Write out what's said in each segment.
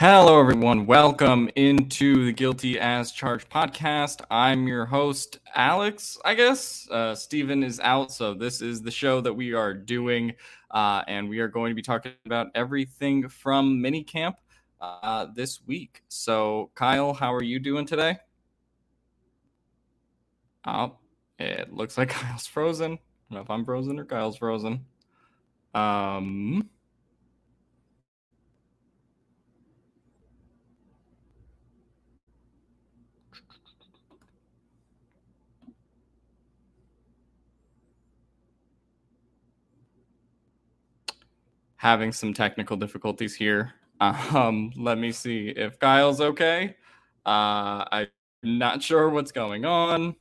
Hello, everyone. Welcome into the Guilty as Charged podcast. I'm your host, Alex. I guess uh, Steven is out, so this is the show that we are doing, uh, and we are going to be talking about everything from minicamp uh, this week. So, Kyle, how are you doing today? Oh, it looks like Kyle's frozen. I don't know if I'm frozen or Kyle's frozen. Um. Having some technical difficulties here. Um, let me see if Kyle's okay. Uh, I'm not sure what's going on.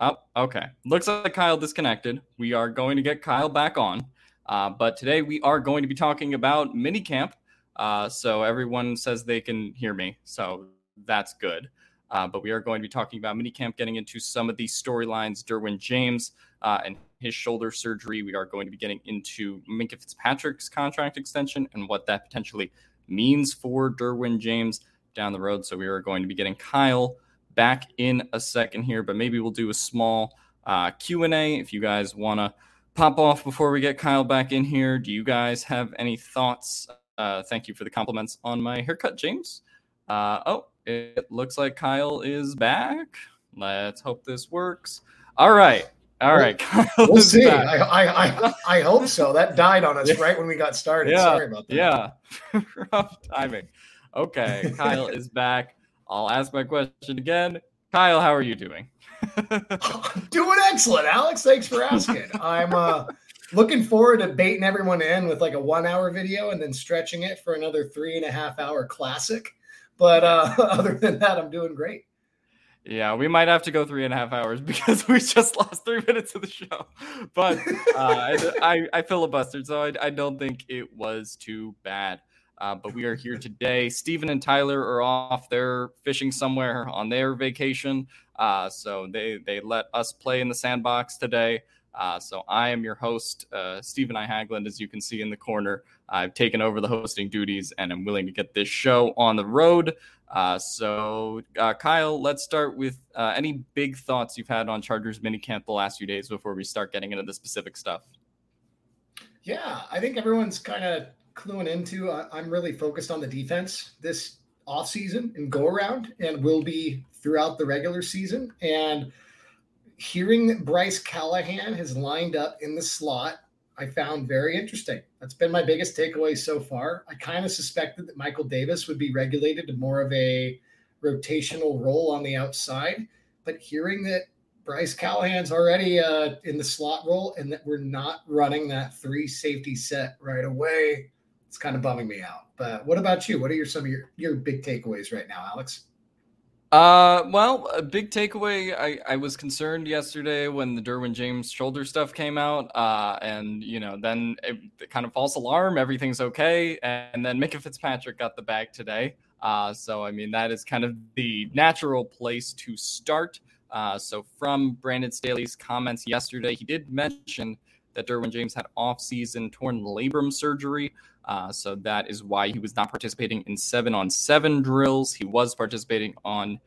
Oh, okay. Looks like Kyle disconnected. We are going to get Kyle back on. Uh, but today we are going to be talking about minicamp. Uh, so everyone says they can hear me. So that's good. Uh, but we are going to be talking about minicamp, getting into some of these storylines. Derwin James uh, and his shoulder surgery. We are going to be getting into Minkah Fitzpatrick's contract extension and what that potentially means for Derwin James down the road. So we are going to be getting Kyle back in a second here, but maybe we'll do a small uh, Q&A if you guys want to pop off before we get Kyle back in here. Do you guys have any thoughts? Uh, thank you for the compliments on my haircut, James. Uh, oh, it looks like Kyle is back. Let's hope this works. All right. All right. we'll see. I, I, I, I, hope so. That died on us yeah. right when we got started. Yeah. Sorry about that. Yeah. Rough timing. Okay. Kyle is back. I'll ask my question again. Kyle, how are you doing? doing excellent, Alex. Thanks for asking. I'm uh, looking forward to baiting everyone in with like a one hour video and then stretching it for another three and a half hour classic. But uh, other than that, I'm doing great. Yeah, we might have to go three and a half hours because we just lost three minutes of the show. But uh, I, I, I filibustered, so I, I don't think it was too bad. Uh, but we are here today. Steven and Tyler are off. They're fishing somewhere on their vacation. Uh, so they, they let us play in the sandbox today. Uh, so I am your host, uh, Steven I. Haglund, as you can see in the corner. I've taken over the hosting duties and I'm willing to get this show on the road. Uh, so, uh, Kyle, let's start with uh, any big thoughts you've had on Chargers minicamp the last few days before we start getting into the specific stuff. Yeah, I think everyone's kind of cluing into. Uh, I'm really focused on the defense this off season and go around, and will be throughout the regular season. And hearing that Bryce Callahan has lined up in the slot, I found very interesting. That's been my biggest takeaway so far. I kind of suspected that Michael Davis would be regulated to more of a rotational role on the outside, but hearing that Bryce Callahan's already uh, in the slot role and that we're not running that three safety set right away, it's kind of bumming me out. But what about you? What are your some of your, your big takeaways right now, Alex? Uh, well, a big takeaway. I, I was concerned yesterday when the Derwin James shoulder stuff came out. Uh, and you know, then it, it kind of false alarm, everything's okay. And then Minkah Fitzpatrick got the bag today. Uh, so I mean, that is kind of the natural place to start. Uh, so from Brandon Staley's comments yesterday, he did mention that Derwin James had off-season torn labrum surgery. Uh, so that is why he was not participating in seven on seven drills. He was participating on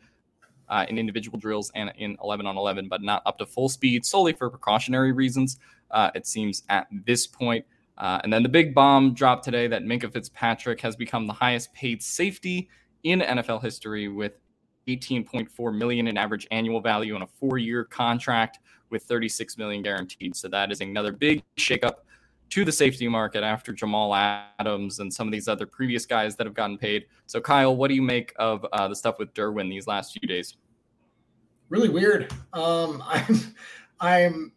uh, in individual drills and in 11 on 11, but not up to full speed solely for precautionary reasons. Uh, it seems at this point. Uh, and then the big bomb dropped today that Minkah Fitzpatrick has become the highest paid safety in NFL history with 18.4 million in average annual value on a four-year contract with 36 million guaranteed. So that is another big shakeup to the safety market after Jamal Adams and some of these other previous guys that have gotten paid. So, Kyle, what do you make of uh, the stuff with Derwin these last few days? Really weird. Um, I'm, I'm.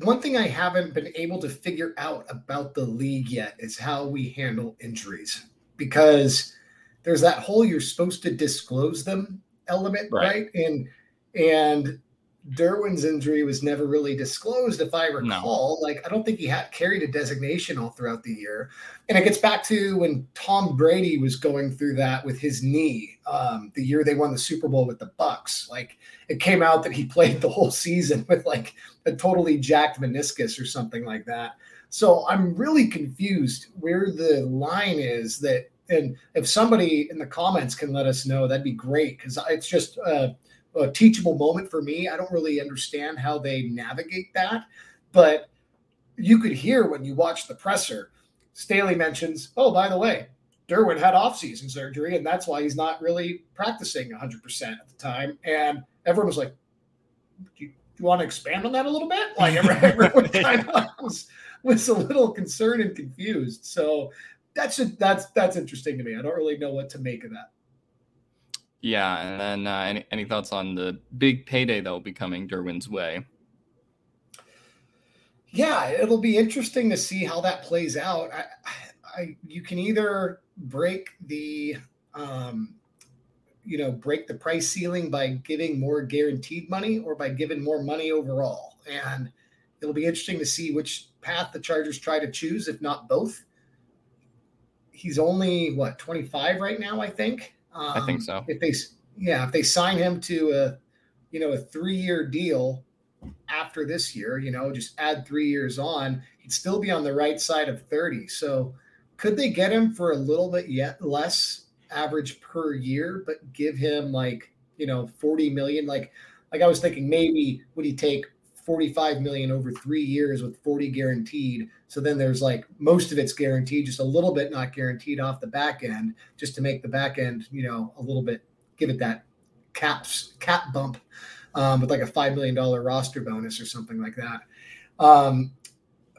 One thing I haven't been able to figure out about the league yet is how we handle injuries because there's that whole you're supposed to disclose them element, right? right? And and Derwin's injury was never really disclosed, if I recall. No. Like, I don't think he had carried a designation all throughout the year. And it gets back to when Tom Brady was going through that with his knee, um, the year they won the Super Bowl with the Bucs. Like, it came out that he played the whole season with like a totally jacked meniscus or something like that. So I'm really confused where the line is that. And if somebody in the comments can let us know, that'd be great because it's just uh, a teachable moment for me. I don't really understand how they navigate that, but you could hear when you watch the presser. Staley mentions, "Oh, by the way, Derwin had off-season surgery, and that's why he's not really practicing 100% at the time." And everyone was like, "Do you, do you want to expand on that a little bit?" Like everyone kind of was, was a little concerned and confused. So that's just, that's that's interesting to me. I don't really know what to make of that. Yeah, and then uh, any any thoughts on the big payday that will be coming Derwin's way? Yeah, it'll be interesting to see how that plays out. I, I you can either break the um, you know break the price ceiling by giving more guaranteed money or by giving more money overall and it'll be interesting to see which path the chargers try to choose if not both he's only what 25 right now i think um, I think so. Um, if they, yeah, if they sign him to a, you know, a three-year deal after this year, you know, just add three years on, he'd still be on the right side of 30. So could they get him for a little bit yet less average per year, but give him like, you know, 40 million? Like, like I was thinking maybe would he take 45 million over three years with 40 guaranteed. So then there's like most of it's guaranteed, just a little bit not guaranteed off the back end, just to make the back end, you know, a little bit give it that caps cap bump um, with like a five million dollar roster bonus or something like that. Um,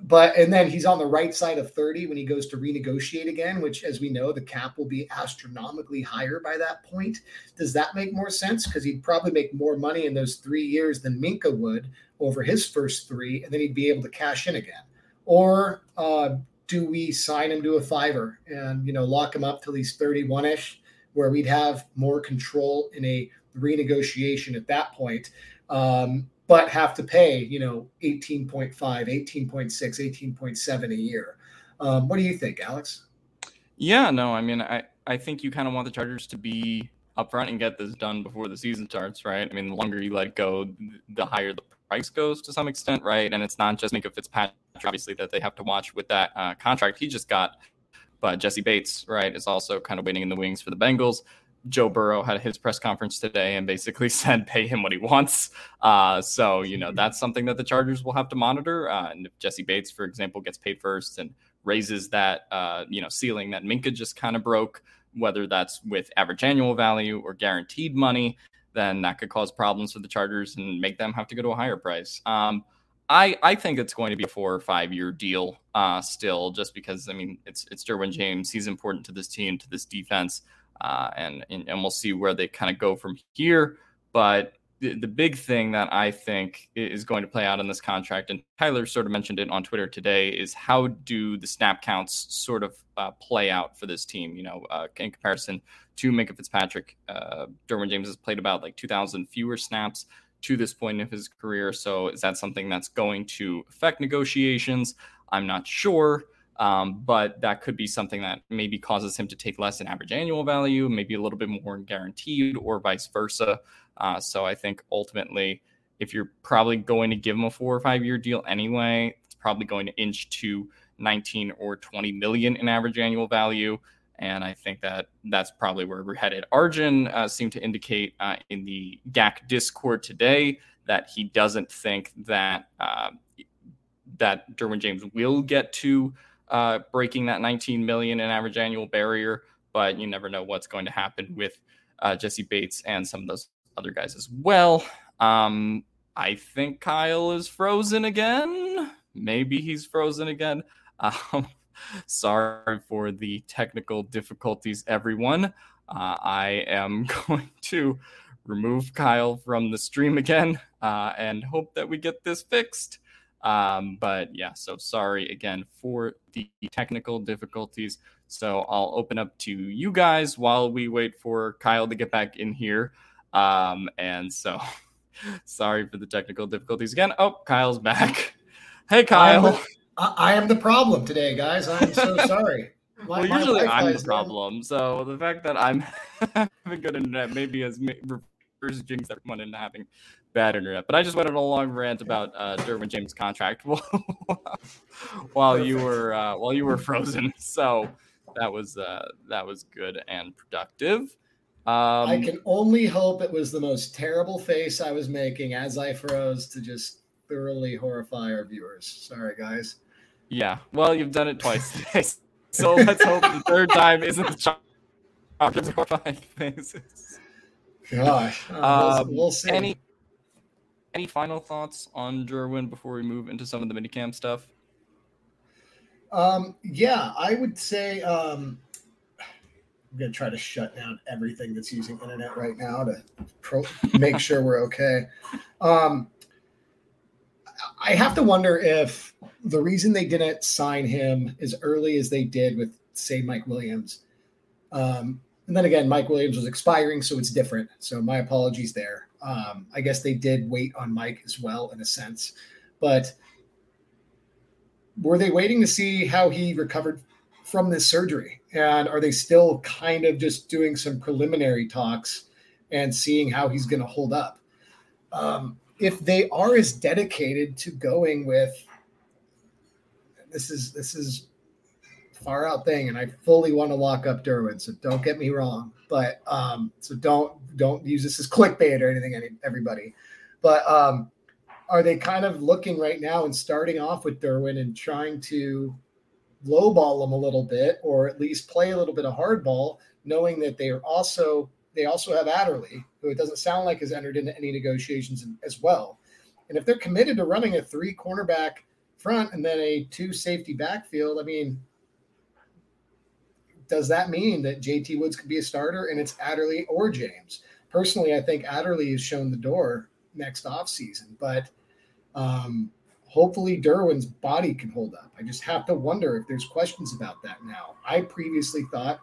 but and then he's on the right side of 30 when he goes to renegotiate again which as we know the cap will be astronomically higher by that point. Does that make more sense? Because he'd probably make more money in those three years than Minkah would over his first three and then he'd be able to cash in again or uh, do we sign him to a fiver and you know lock him up till he's 31ish where we'd have more control in a renegotiation at that point um, but have to pay, you know, 18.5, 18.6, 18.7 a year. Um, what do you think, Alex? Yeah, no, I mean, I, I think you kind of want the Chargers to be upfront and get this done before the season starts, right? I mean, the longer you let go, the higher the price goes to some extent, right? And it's not just Minkah Fitzpatrick, obviously, that they have to watch with that uh, contract he just got, but Jessie Bates, right, is also kind of waiting in the wings for the Bengals Joe Burrow had his press conference today and basically said pay him what he wants. Uh, so you know that's something that the Chargers will have to monitor. Uh, and if Jessie Bates, for example, gets paid first and raises that uh, you know ceiling that Minkah just kind of broke, whether that's with average annual value or guaranteed money, then that could cause problems for the Chargers and make them have to go to a higher price. Um, I I think it's going to be a four or five year deal uh, still, just because I mean it's it's Derwin James. He's important to this team, to this defense, uh, and, and and we'll see where they kind of go from here. But the, the big thing that I think is going to play out in this contract, and Tyler sort of mentioned it on Twitter today, is how do the snap counts sort of uh, play out for this team? You know, uh, in comparison to Minkah Fitzpatrick, uh, Derwin James has played about like 2,000 fewer snaps to this point of his career. So is that something that's going to affect negotiations? I'm not sure. Um, but that could be something that maybe causes him to take less in average annual value, maybe a little bit more in guaranteed, or vice versa. Uh, so I think ultimately, if you're probably going to give him a four or five year deal anyway, it's probably going to inch to 19 or 20 million in average annual value. And I think that that's probably where we're headed. Arjun uh, seemed to indicate uh, in the GAC Discord today that he doesn't think that uh, that Derwin James will get to uh, breaking that 19 million in average annual barrier, but you never know what's going to happen with uh, Jessie Bates and some of those other guys as well. Um, I think Kyle is frozen again. Maybe he's frozen again. Um, sorry for the technical difficulties, everyone. Uh, I am going to remove Kyle from the stream again uh, and hope that we get this fixed. Um, but yeah, so sorry again for the technical difficulties. So I'll open up to you guys while we wait for Kyle to get back in here. Um, and so sorry for the technical difficulties again. Oh, Kyle's back. Hey, Kyle. I am the, I am the problem today, guys. I'm so sorry. My, well, usually I'm the problem. So the fact that I'm having good internet maybe has reverse jinx everyone into having bad internet. But I just went on a long rant about uh, Derwin James' contract while you were uh, while you were frozen. So that was uh, that was good and productive. Um, I can only hope it was the most terrible face I was making as I froze to just thoroughly horrify our viewers. Sorry, guys. Yeah, well, you've done it twice today, so let's hope the third time isn't the charm horrifying faces. Gosh, uh, um, we'll, we'll see. Any any final thoughts on Derwin before we move into some of the minicamp stuff? Um, yeah, I would say um, I'm gonna try to shut down everything that's using internet right now to pro- make sure we're okay. Um, I have to wonder if the reason they didn't sign him as early as they did with, say, Mike Williams. Um, and then again, Mike Williams was expiring, so it's different. So my apologies there. Um, I guess they did wait on Mike as well, in a sense. But were they waiting to see how he recovered from this surgery? And are they still kind of just doing some preliminary talks and seeing how he's going to hold up? Um, if they are as dedicated to going with this is this is far out thing, and I fully want to lock up Derwin. So don't get me wrong, but um, so don't don't use this as clickbait or anything, any, everybody. But um, are they kind of looking right now and starting off with Derwin and trying to lowball him a little bit, or at least play a little bit of hardball, knowing that they are also they also have Adderley, who it doesn't sound like has entered into any negotiations as well. And if they're committed to running a three cornerback front and then a two safety backfield, I mean, does that mean that JT Woods could be a starter and it's Adderley or James? Personally, I think Adderley has shown the door next offseason, but um, hopefully Derwin's body can hold up. I just have to wonder if there's questions about that now. I previously thought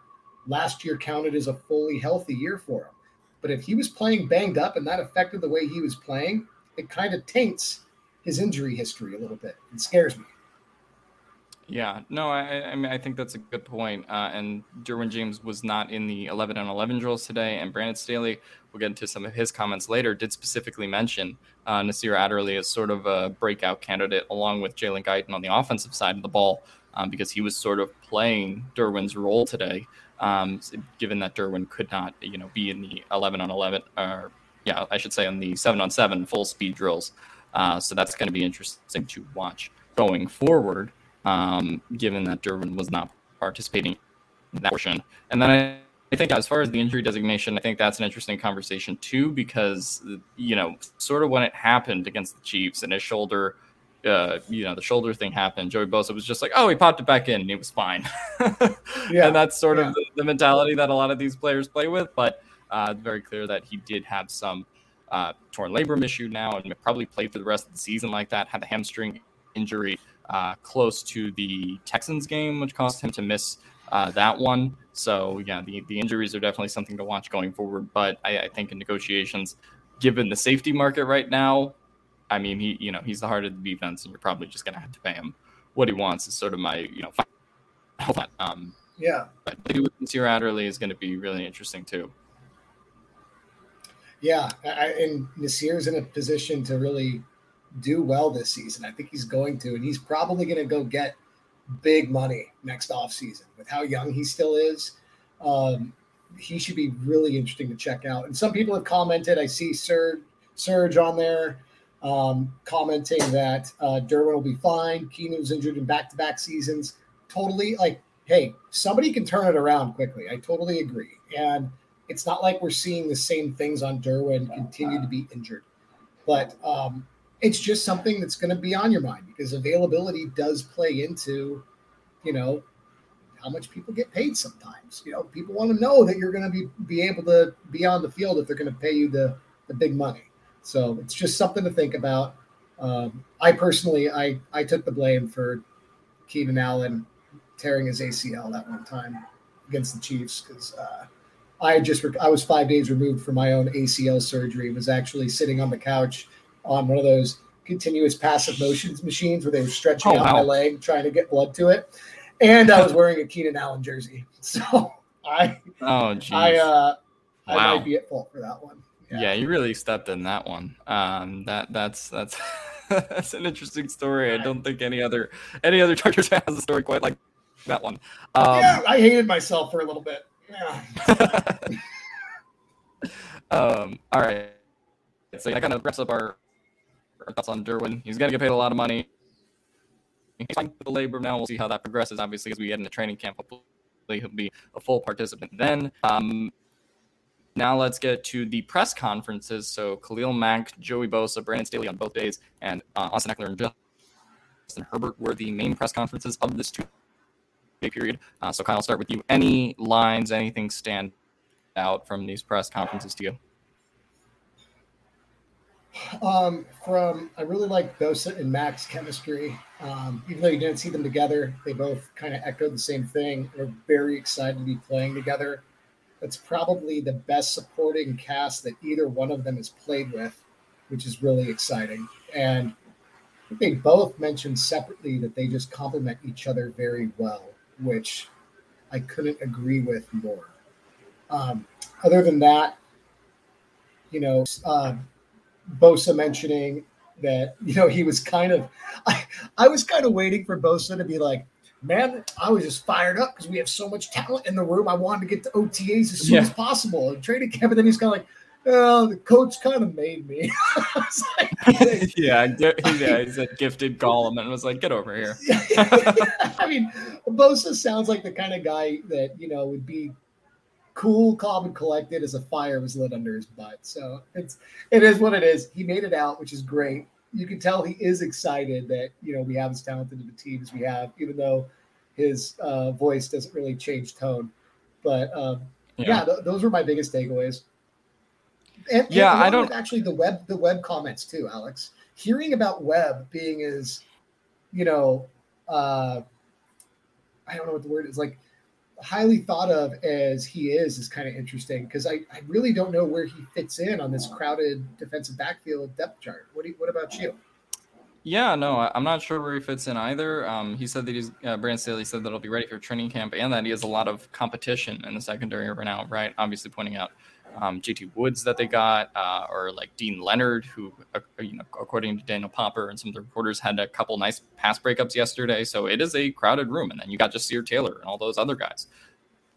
last year counted as a fully healthy year for him. But if he was playing banged up and that affected the way he was playing, it kind of taints his injury history a little bit. It scares me. Yeah, no, I, I mean, I think that's a good point. Uh, and Derwin James was not in the 11 on 11 drills today. And Brandon Staley, we'll get into some of his comments later, did specifically mention uh, Nasir Adderley as sort of a breakout candidate, along with Jalen Guyton on the offensive side of the ball um, because he was sort of playing Derwin's role today, um, given that Derwin could not, you know, be in the 11 on 11, or yeah, I should say on the 7 on 7 full speed drills. Uh, so that's going to be interesting to watch going forward, um, given that Derwin was not participating in that portion. And then I, I think as far as the injury designation, I think that's an interesting conversation too, because you know, sort of when it happened against the Chiefs and his shoulder, uh, you know, the shoulder thing happened. Joey Bosa was just like, "Oh, he popped it back in, and he was fine." yeah, and that's sort yeah. of the, the, mentality that a lot of these players play with. But uh, very clear that he did have some uh, torn labrum issue now, and probably played for the rest of the season like that. Had the hamstring injury uh, close to the Texans game, which caused him to miss uh, that one. So yeah, the, the injuries are definitely something to watch going forward. But I, I think in negotiations, given the safety market right now, I mean he you know he's the heart of the defense, and you're probably just gonna have to pay him what he wants. Is sort of my you know. Um, yeah, but with Nasir Adderley is going to be really interesting too. Yeah, I, and Nasir's in a position to really do well this season. I think he's going to, and he's probably going to go get big money next offseason with how young he still is. Um, he should be really interesting to check out. And some people have commented. I see Serge, Serge on there um, commenting that uh, Derwin will be fine. Keenan was injured in back to back seasons. Totally like, hey, somebody can turn it around quickly. I totally agree. And it's not like we're seeing the same things on Derwin continue to be injured. But um, it's just something that's going to be on your mind because availability does play into, you know, how much people get paid sometimes. You know, people want to know that you're going to be be able to be on the field if they're going to pay you the the big money. So it's just something to think about. Um, I personally, I I took the blame for Keenan Allen tearing his ACL that one time against the Chiefs because uh, I just I was five days removed from my own ACL surgery. Was actually sitting on the couch on one of those continuous passive motions machines where they were stretching oh, out wow. my leg trying to get blood to it. And I was wearing a Keenan Allen jersey. So I oh geez. I uh I might be at fault for that one. Yeah. yeah, you really stepped in that one. Um that that's that's that's an interesting story. I don't think any other any other Chargers has a story quite like that one. Um, yeah, I hated myself for a little bit. Yeah. um, all right. So that kind of wraps up our our thoughts on Derwin. He's going to get paid a lot of money. He's fine with the labor now. We'll see how that progresses. Obviously, as we get into training camp, hopefully he'll be a full participant then. Um, now let's get to the press conferences. So Khalil Mack, Joey Bosa, Brandon Staley on both days, and uh, Austin Ekeler and Justin Herbert were the main press conferences of this two-day period. Uh, so Kyle, I'll start with you. Any lines, anything stand out from these press conferences to you? Um, from I really like Bosa and Mack's chemistry. Um, even though you didn't see them together, they both kind of echoed the same thing. They're very excited to be playing together. That's probably the best supporting cast that either one of them has played with, which is really exciting. And they both mentioned separately that they just complement each other very well, which I couldn't agree with more. Um, other than that, you know, uh, Bosa mentioning that you know he was kind of I, I was kind of waiting for Bosa to be like, man, I was just fired up because we have so much talent in the room. I wanted to get to OTAs as soon yeah. as possible and training camp. And then he's kind of like, oh, the coach kind of made me. like, yeah, yeah, he said gifted Gollum and was like, get over here. I mean, Bosa sounds like the kind of guy that you know would be cool, calm, and collected as a fire was lit under his butt. So it's it is what it is. He made it out, which is great. You can tell he is excited that you know we have as talented of a team as we have, even though his uh, voice doesn't really change tone. But um, yeah, yeah th- those were my biggest takeaways. And, yeah, and I don't actually the Webb the Webb comments too, Alex. Hearing about Webb being as, you know, uh, I don't know what the word is like highly thought of as he is is kind of interesting because I, I really don't know where he fits in on this crowded defensive backfield depth chart. What do you, what about you? Yeah, no, I, am not sure where he fits in either. Um, he said that he's uh, Brandon Staley said that he'll be ready for training camp and that he has a lot of competition in the secondary right now. Right, obviously pointing out um, JT Woods that they got, uh, or like Deane Leonard, who, uh, you know, according to Daniel Popper and some of the reporters, had a couple nice pass breakups yesterday. So it is a crowded room. And then you got Ja'Sir Taylor and all those other guys.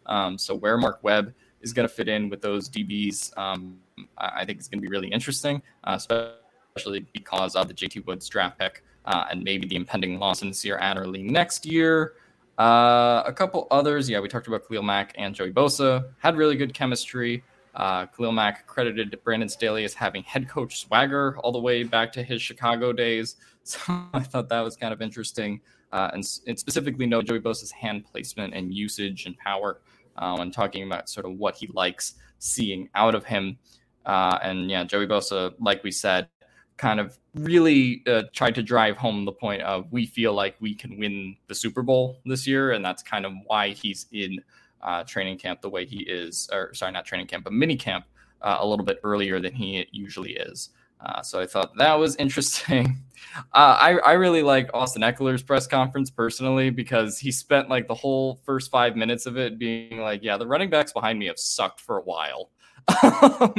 Um, so where Mark Webb is going to fit in with those DBs, um, I think it's going to be really interesting, uh, especially because of the JT Woods draft pick uh, and maybe the impending loss in Nasir Adderley next year. Uh, a couple others, yeah, we talked about Khalil Mack and Joey Bosa, had really good chemistry. Uh, Khalil Mack credited Brandon Staley as having head coach swagger all the way back to his Chicago days. So I thought that was kind of interesting. Uh, and, and, specifically, know Joey Bosa's hand placement and usage and power uh, when talking about sort of what he likes seeing out of him. Uh, and yeah, Joey Bosa, like we said, kind of really uh, tried to drive home the point of we feel like we can win the Super Bowl this year. And that's kind of why he's in uh, training camp the way he is, or sorry, not training camp, but mini camp uh, a little bit earlier than he usually is. Uh, so I thought that was interesting. Uh, I, I really like Austin Ekeler's press conference personally because he spent like the whole first five minutes of it being like, yeah, the running backs behind me have sucked for a while.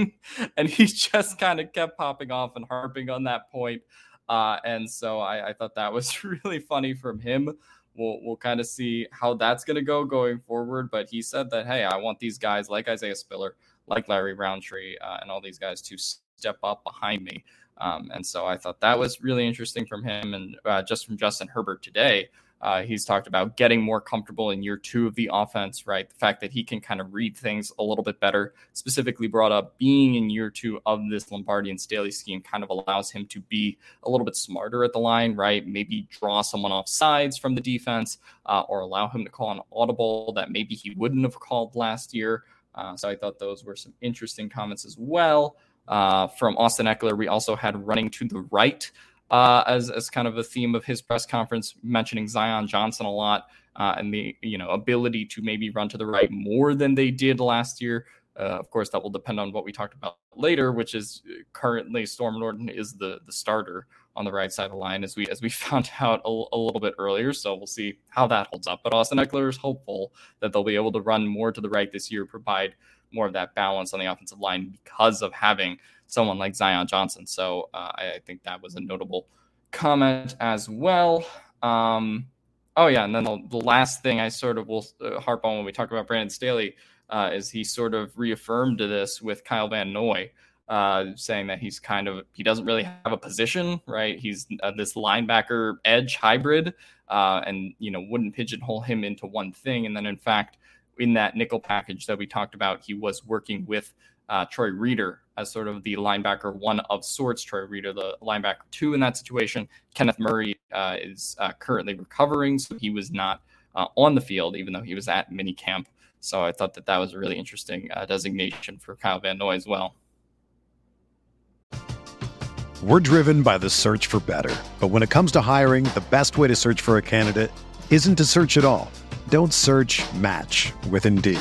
and he just kind of kept popping off and harping on that point. Uh, and so I, I thought that was really funny from him we'll we'll kind of see how that's going to go going forward. But he said that hey, I want these guys like Isaiah Spiller, like Larry Rountree, uh, and all these guys to step up behind me. Um, and so I thought that was really interesting from him, and uh, just from Justin Herbert today. Uh, he's talked about getting more comfortable in year two of the offense, right? The fact that he can kind of read things a little bit better, specifically brought up being in year two of this Lombardi and Staley scheme kind of allows him to be a little bit smarter at the line, right? Maybe draw someone off sides from the defense uh, or allow him to call an audible that maybe he wouldn't have called last year. Uh, so I thought those were some interesting comments as well. Uh, from Austin Ekeler, we also had running to the right uh, as as kind of a theme of his press conference, mentioning Zion Johnson a lot uh, and the you know ability to maybe run to the right more than they did last year. Uh, of course, that will depend on what we talked about later, which is uh, currently Storm Norton is the the starter on the right side of the line, as we as we found out a, a little bit earlier. So we'll see how that holds up. But Austin Ekeler is hopeful that they'll be able to run more to the right this year, provide more of that balance on the offensive line because of having someone like Zion Johnson. So uh, I, think that was a notable comment as well. Um, oh yeah, and then the, the, last thing I sort of will uh, harp on when we talk about Brandon Staley uh, is he sort of reaffirmed this with Kyle Van Noy. Uh, saying that he's kind of he doesn't really have a position, right? He's uh, this linebacker edge hybrid, uh, and you know wouldn't pigeonhole him into one thing. And then in fact, in that nickel package that we talked about, he was working with uh, Troy Reeder as sort of the linebacker one of sorts. Troy Reeder, the linebacker two in that situation. Kenneth Murray uh, is uh, currently recovering, so he was not uh, on the field, even though he was at mini camp. So I thought that that was a really interesting uh, designation for Kyle Van Noy as well. We're driven by the search for better. But when it comes to hiring, the best way to search for a candidate isn't to search at all. Don't search match with Indeed.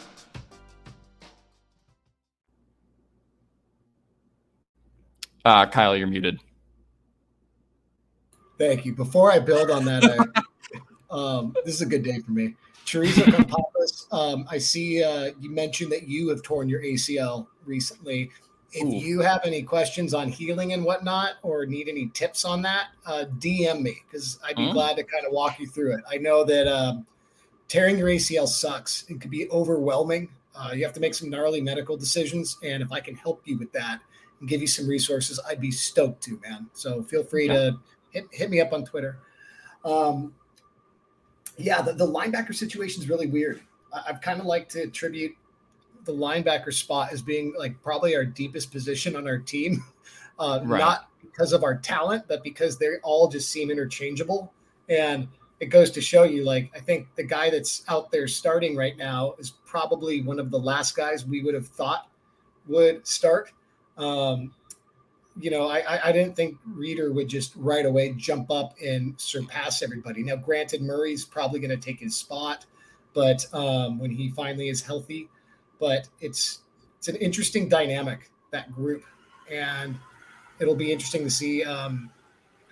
Uh, Kyle, you're muted. Thank you. Before I build on that, I, um, this is a good day for me. Teresa um, I see uh, you mentioned that you have torn your ACL recently. if Ooh. you have any questions on healing and whatnot, or need any tips on that, uh, DM me because I'd be mm-hmm. glad to kind of walk you through it. I know that um, tearing your ACL sucks; it could be overwhelming. Uh, you have to make some gnarly medical decisions, and if I can help you with that and give you some resources, I'd be stoked to, man. So feel free okay. to hit, hit me up on Twitter. Um, yeah, the, the linebacker situation is really weird. I, I've kind of like to attribute the linebacker spot as being like probably our deepest position on our team. Uh, right. Not because of our talent, but because they all just seem interchangeable. And it goes to show you, like, I think the guy that's out there starting right now is probably one of the last guys we would have thought would start. Um, you know, I, I didn't think Reeder would just right away jump up and surpass everybody. Now, granted, Murray's probably going to take his spot, but um, when he finally is healthy, but it's it's an interesting dynamic that group, and it'll be interesting to see um,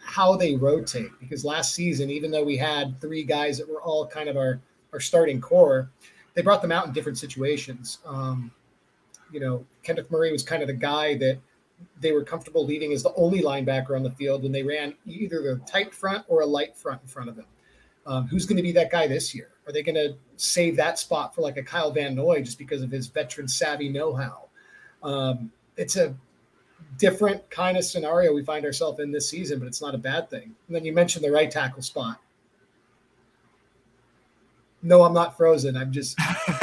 how they rotate because last season, even though we had three guys that were all kind of our our starting core, they brought them out in different situations. Um, you know, Kenneth Murray was kind of the guy that they were comfortable leaving as the only linebacker on the field when they ran either the tight front or a light front in front of them. Um, who's going to be that guy this year? Are they going to save that spot for like a Kyle Van Noy just because of his veteran savvy know how? Um, it's a different kind of scenario we find ourselves in this season, but it's not a bad thing. And then you mentioned the right tackle spot. No, I'm not frozen. I'm just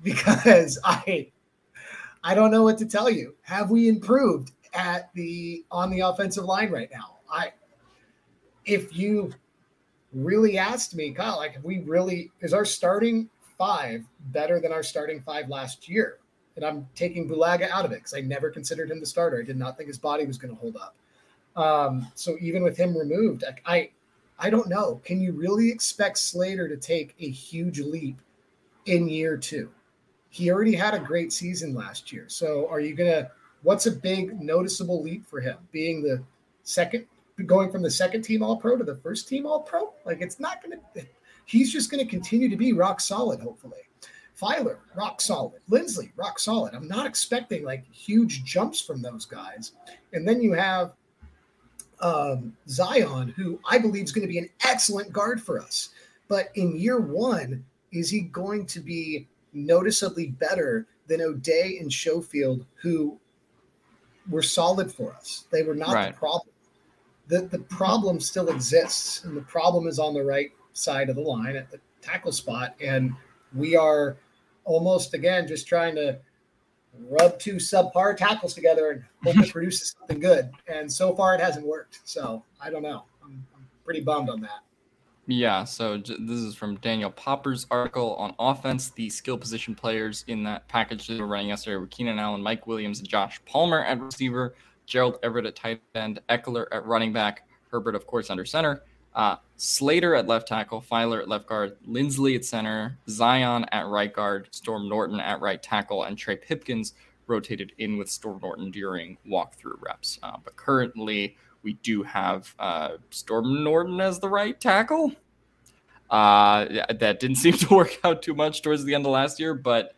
because I I don't know what to tell you. Have we improved at the on the offensive line right now? I if you really asked me, Kyle, like, have we really is our starting five better than our starting five last year? And I'm taking Bulaga out of it because I never considered him the starter. I did not think his body was going to hold up. Um, so even with him removed, I, I I don't know. Can you really expect Slater to take a huge leap in year two? He already had a great season last year. So are you gonna what's a big noticeable leap for him? Being the second going from the second team all pro to the first team all pro. Like it's not to, he's just to continue to be rock solid, hopefully. Feiler rock solid. Linsley, rock solid. I'm not expecting like huge jumps from those guys. And then you have um, Zion, who I believe is going to be an excellent guard for us. But in year one, is he going to be noticeably better than Oday and Schofield, who were solid for us? They were not right. the problem the, the problem still exists, and the problem is on the right side of the line at the tackle spot. And we are almost again just trying to rub two subpar tackles together and hope it produces something good. And so far, it hasn't worked. So I don't know. I'm, I'm pretty bummed on that. Yeah, so this is from Daniel Popper's article on offense. The skill position players in that package that were running yesterday were Keenan Allen, Mike Williams, and Josh Palmer at receiver. Gerald Everett at tight end, Ekeler at running back, Herbert, of course, under center, uh, Slater at left tackle, Feiler at left guard, Linsley at center, Zion at right guard, Storm Norton at right tackle, and Trey Pipkins rotated in with Storm Norton during walkthrough reps. Uh, but currently, we do have uh, Storm Norton as the right tackle. Uh, that didn't seem to work out too much towards the end of last year, but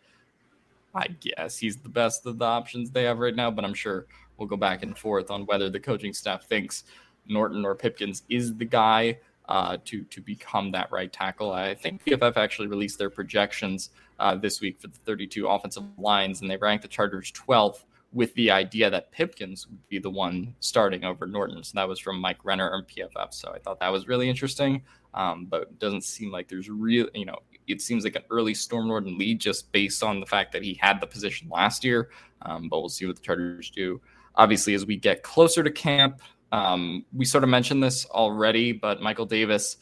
I guess he's the best of the options they have right now. But I'm sure we'll go back and forth on whether the coaching staff thinks Norton or Pipkins is the guy uh, to to become that right tackle. I think PFF actually released their projections uh, this week for the 32 offensive lines, and they ranked the Chargers 12th with the idea that Pipkins would be the one starting over Norton. So that was from Mike Renner and PFF. So I thought that was really interesting. Um, but it doesn't seem like there's real, you know, it seems like an early Storm Norton lead just based on the fact that he had the position last year. Um, but we'll see what the Chargers do obviously, as we get closer to camp, um, we sort of mentioned this already, but Michael Davis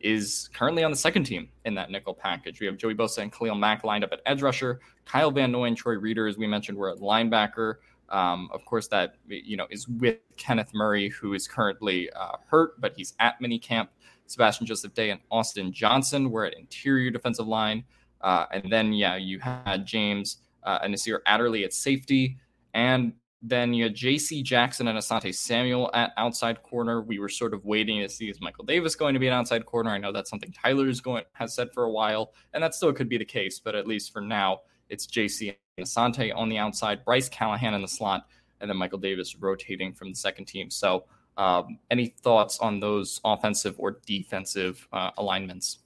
is currently on the second team in that nickel package. We have Joey Bosa and Khalil Mack lined up at edge rusher. Kyle Van Noy and Troy Reeder, as we mentioned, were at linebacker. Um, of course, that you know is with Kenneth Murray, who is currently uh, hurt, but he's at minicamp. Sebastian Joseph Day and Austin Johnson were at interior defensive line, uh, and then yeah, you had James uh, and Nasir Adderley at safety, and then you had J.C. Jackson and Asante Samuel at outside corner. We were sort of waiting to see is Michael Davis going to be an outside corner. I know that's something Tyler going has said for a while, and that still could be the case. But at least for now, it's J.C. And Asante on the outside, Bryce Callahan in the slot, and then Michael Davis rotating from the second team. So, um, any thoughts on those offensive or defensive uh, alignments?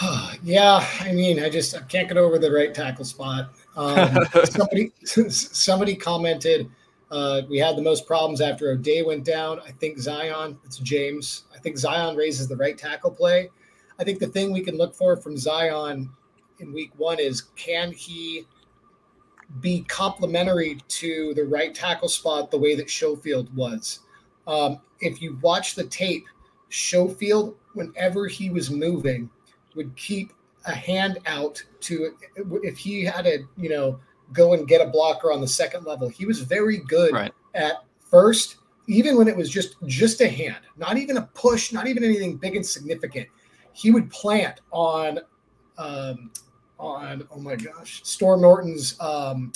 yeah, I mean, I just I can't get over the right tackle spot. Um, somebody somebody commented uh, we had the most problems after Oday went down. I think Zion, it's James. I think Zion raises the right tackle play. I think the thing we can look for from Zion in week one is can he be complementary to the right tackle spot the way that Schofield was? Um, if you watch the tape, Schofield, whenever he was moving, would keep a hand out to if he had to, you know, go and get a blocker on the second level. He was very good right. at first, even when it was just just a hand, not even a push, not even anything big and significant. He would plant on um, on oh my gosh, Storm Norton's um,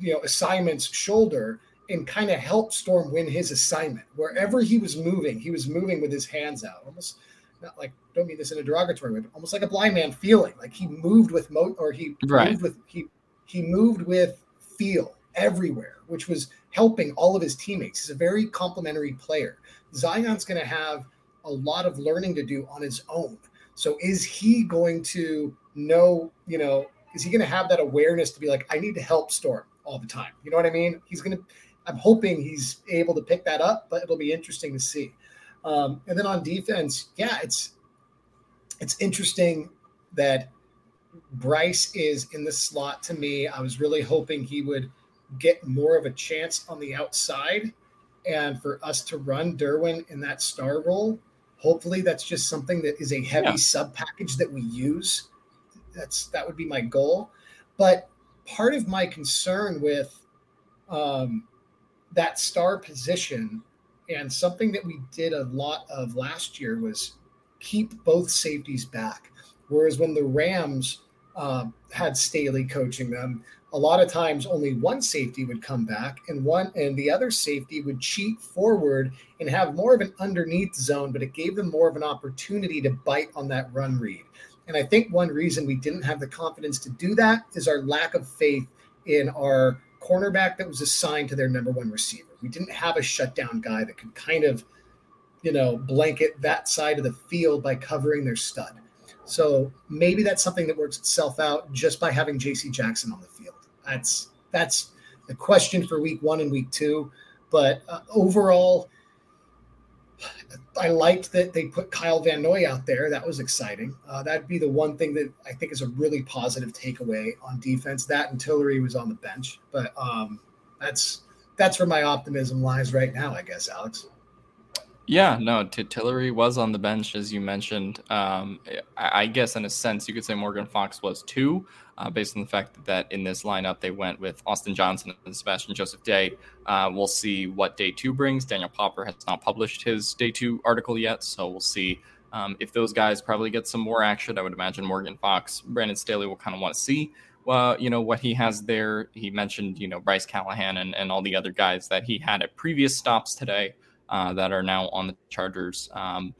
you know assignment's shoulder and kind of help Storm win his assignment. Wherever he was moving, he was moving with his hands out, almost not like don't mean this in a derogatory way, but almost like a blind man feeling. Like he moved with mo or he right. moved with he he moved with feel everywhere, which was helping all of his teammates. He's a very complimentary player. Zion's going to have a lot of learning to do on his own. So is he going to know, you know, is he going to have that awareness to be like, I need to help Storm all the time? You know what I mean? He's going to, I'm hoping he's able to pick that up, but it'll be interesting to see. Um, and then on defense, yeah, it's it's interesting that Bryce is in the slot to me. I was really hoping he would get more of a chance on the outside and for us to run Derwin in that star role. Hopefully that's just something that is a heavy yeah. sub package that we use. That's that would be my goal. But part of my concern with um, that star position and something that we did a lot of last year was keep both safeties back. Whereas when the Rams uh, had Staley coaching them, a lot of times only one safety would come back and one and the other safety would cheat forward and have more of an underneath zone, but it gave them more of an opportunity to bite on that run read. And I think one reason we didn't have the confidence to do that is our lack of faith in our cornerback that was assigned to their number one receiver. We didn't have a shutdown guy that could kind of, you know, blanket that side of the field by covering their stud. So maybe that's something that works itself out just by having J.C. Jackson on the field. That's that's the question for week one and week two. But uh, overall, I liked that they put Kyle Van Noy out there. That was exciting. Uh, that'd be the one thing that I think is a really positive takeaway on defense. That and Tillery was on the bench, but um, that's that's where my optimism lies right now. I guess, Alex. Yeah, no, Tillery was on the bench, as you mentioned. Um, I, I, guess, in a sense, you could say Morgan Fox was too, uh, based on the fact that in this lineup they went with Austin Johnson and Sebastian Joseph Day. Uh, we'll see what day two brings. Daniel Popper has not published his day two article yet, so we'll see um, if those guys probably get some more action. I would imagine Morgan Fox, Brandon Staley will kind of want to see. Well, you know what he has there. He mentioned, you know, Bryce Callahan and, and all the other guys that he had at previous stops today uh, that are now on the Chargers. Um,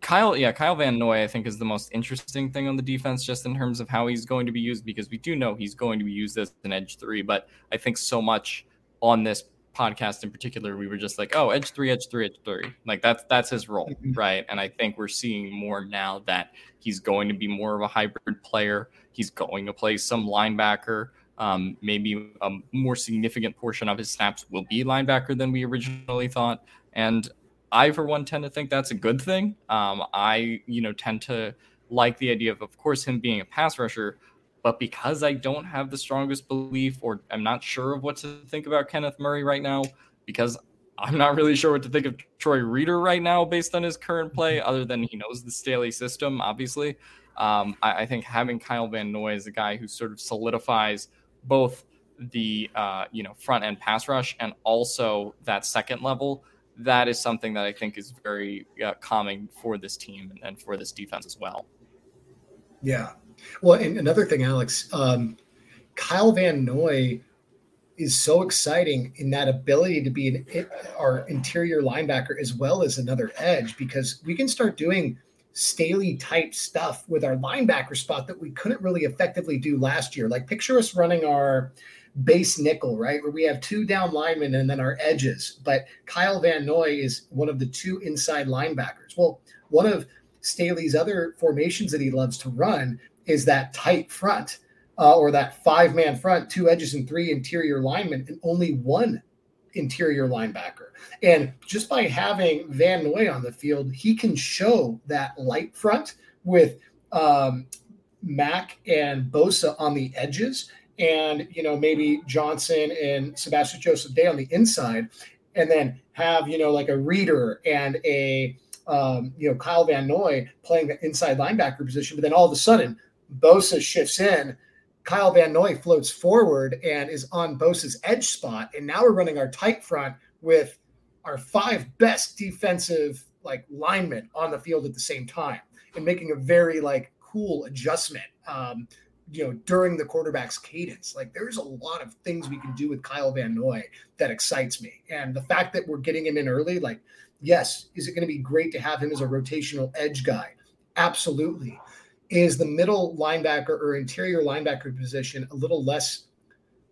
Kyle, yeah, Kyle Van Noy, I think, is the most interesting thing on the defense, just in terms of how he's going to be used, because we do know he's going to be used as an edge three. But I think so much on this podcast in particular, we were just like, oh, edge three, edge three, edge three. Like that's that's his role, mm-hmm. right? And I think we're seeing more now that he's going to be more of a hybrid player. He's going to play some linebacker. Um, maybe a more significant portion of his snaps will be linebacker than we originally thought. And I, for one, tend to think that's a good thing. Um, I, you know, tend to like the idea of, of course, him being a pass rusher, but because I don't have the strongest belief or I'm not sure of what to think about Kenneth Murray right now, because I'm not really sure what to think of Troy Reeder right now based on his current play, mm-hmm. other than he knows the Staley system, obviously. Um, I, I, think having Kyle Van Noy as a guy who sort of solidifies both the uh, you know front end pass rush and also that second level that is something that I think is very uh, calming for this team and, and, for this defense as well. Yeah. Well, and another thing, Alex, um, Kyle Van Noy is so exciting in that ability to be an, our interior linebacker as well as another edge because we can start doing Staley type stuff with our linebacker spot that we couldn't really effectively do last year. Like picture us running our base nickel, right? Where we have two down linemen and then our edges. But Kyle Van Noy is one of the two inside linebackers. Well, one of Staley's other formations that he loves to run is that tight front uh, or that five man front, two edges and three interior linemen, and only one interior linebacker. And just by having Van Noy on the field, he can show that light front with um, Mack and Bosa on the edges, and you know maybe Johnson and Sebastian Joseph Day on the inside, and then have you know like a Reeder and a um, you know Kyle Van Noy playing the inside linebacker position, but then all of a sudden Bosa shifts in Kyle Van Noy floats forward and is on Bosa's edge spot. And now we're running our tight front with our five best defensive like linemen on the field at the same time and making a very like cool adjustment um, you know during the quarterback's cadence. Like there's a lot of things we can do with kyle van noy that excites me. And the fact that we're getting him in early like yes is it going to be great to have him as a rotational edge guy? Absolutely is the middle linebacker or interior linebacker position a little less,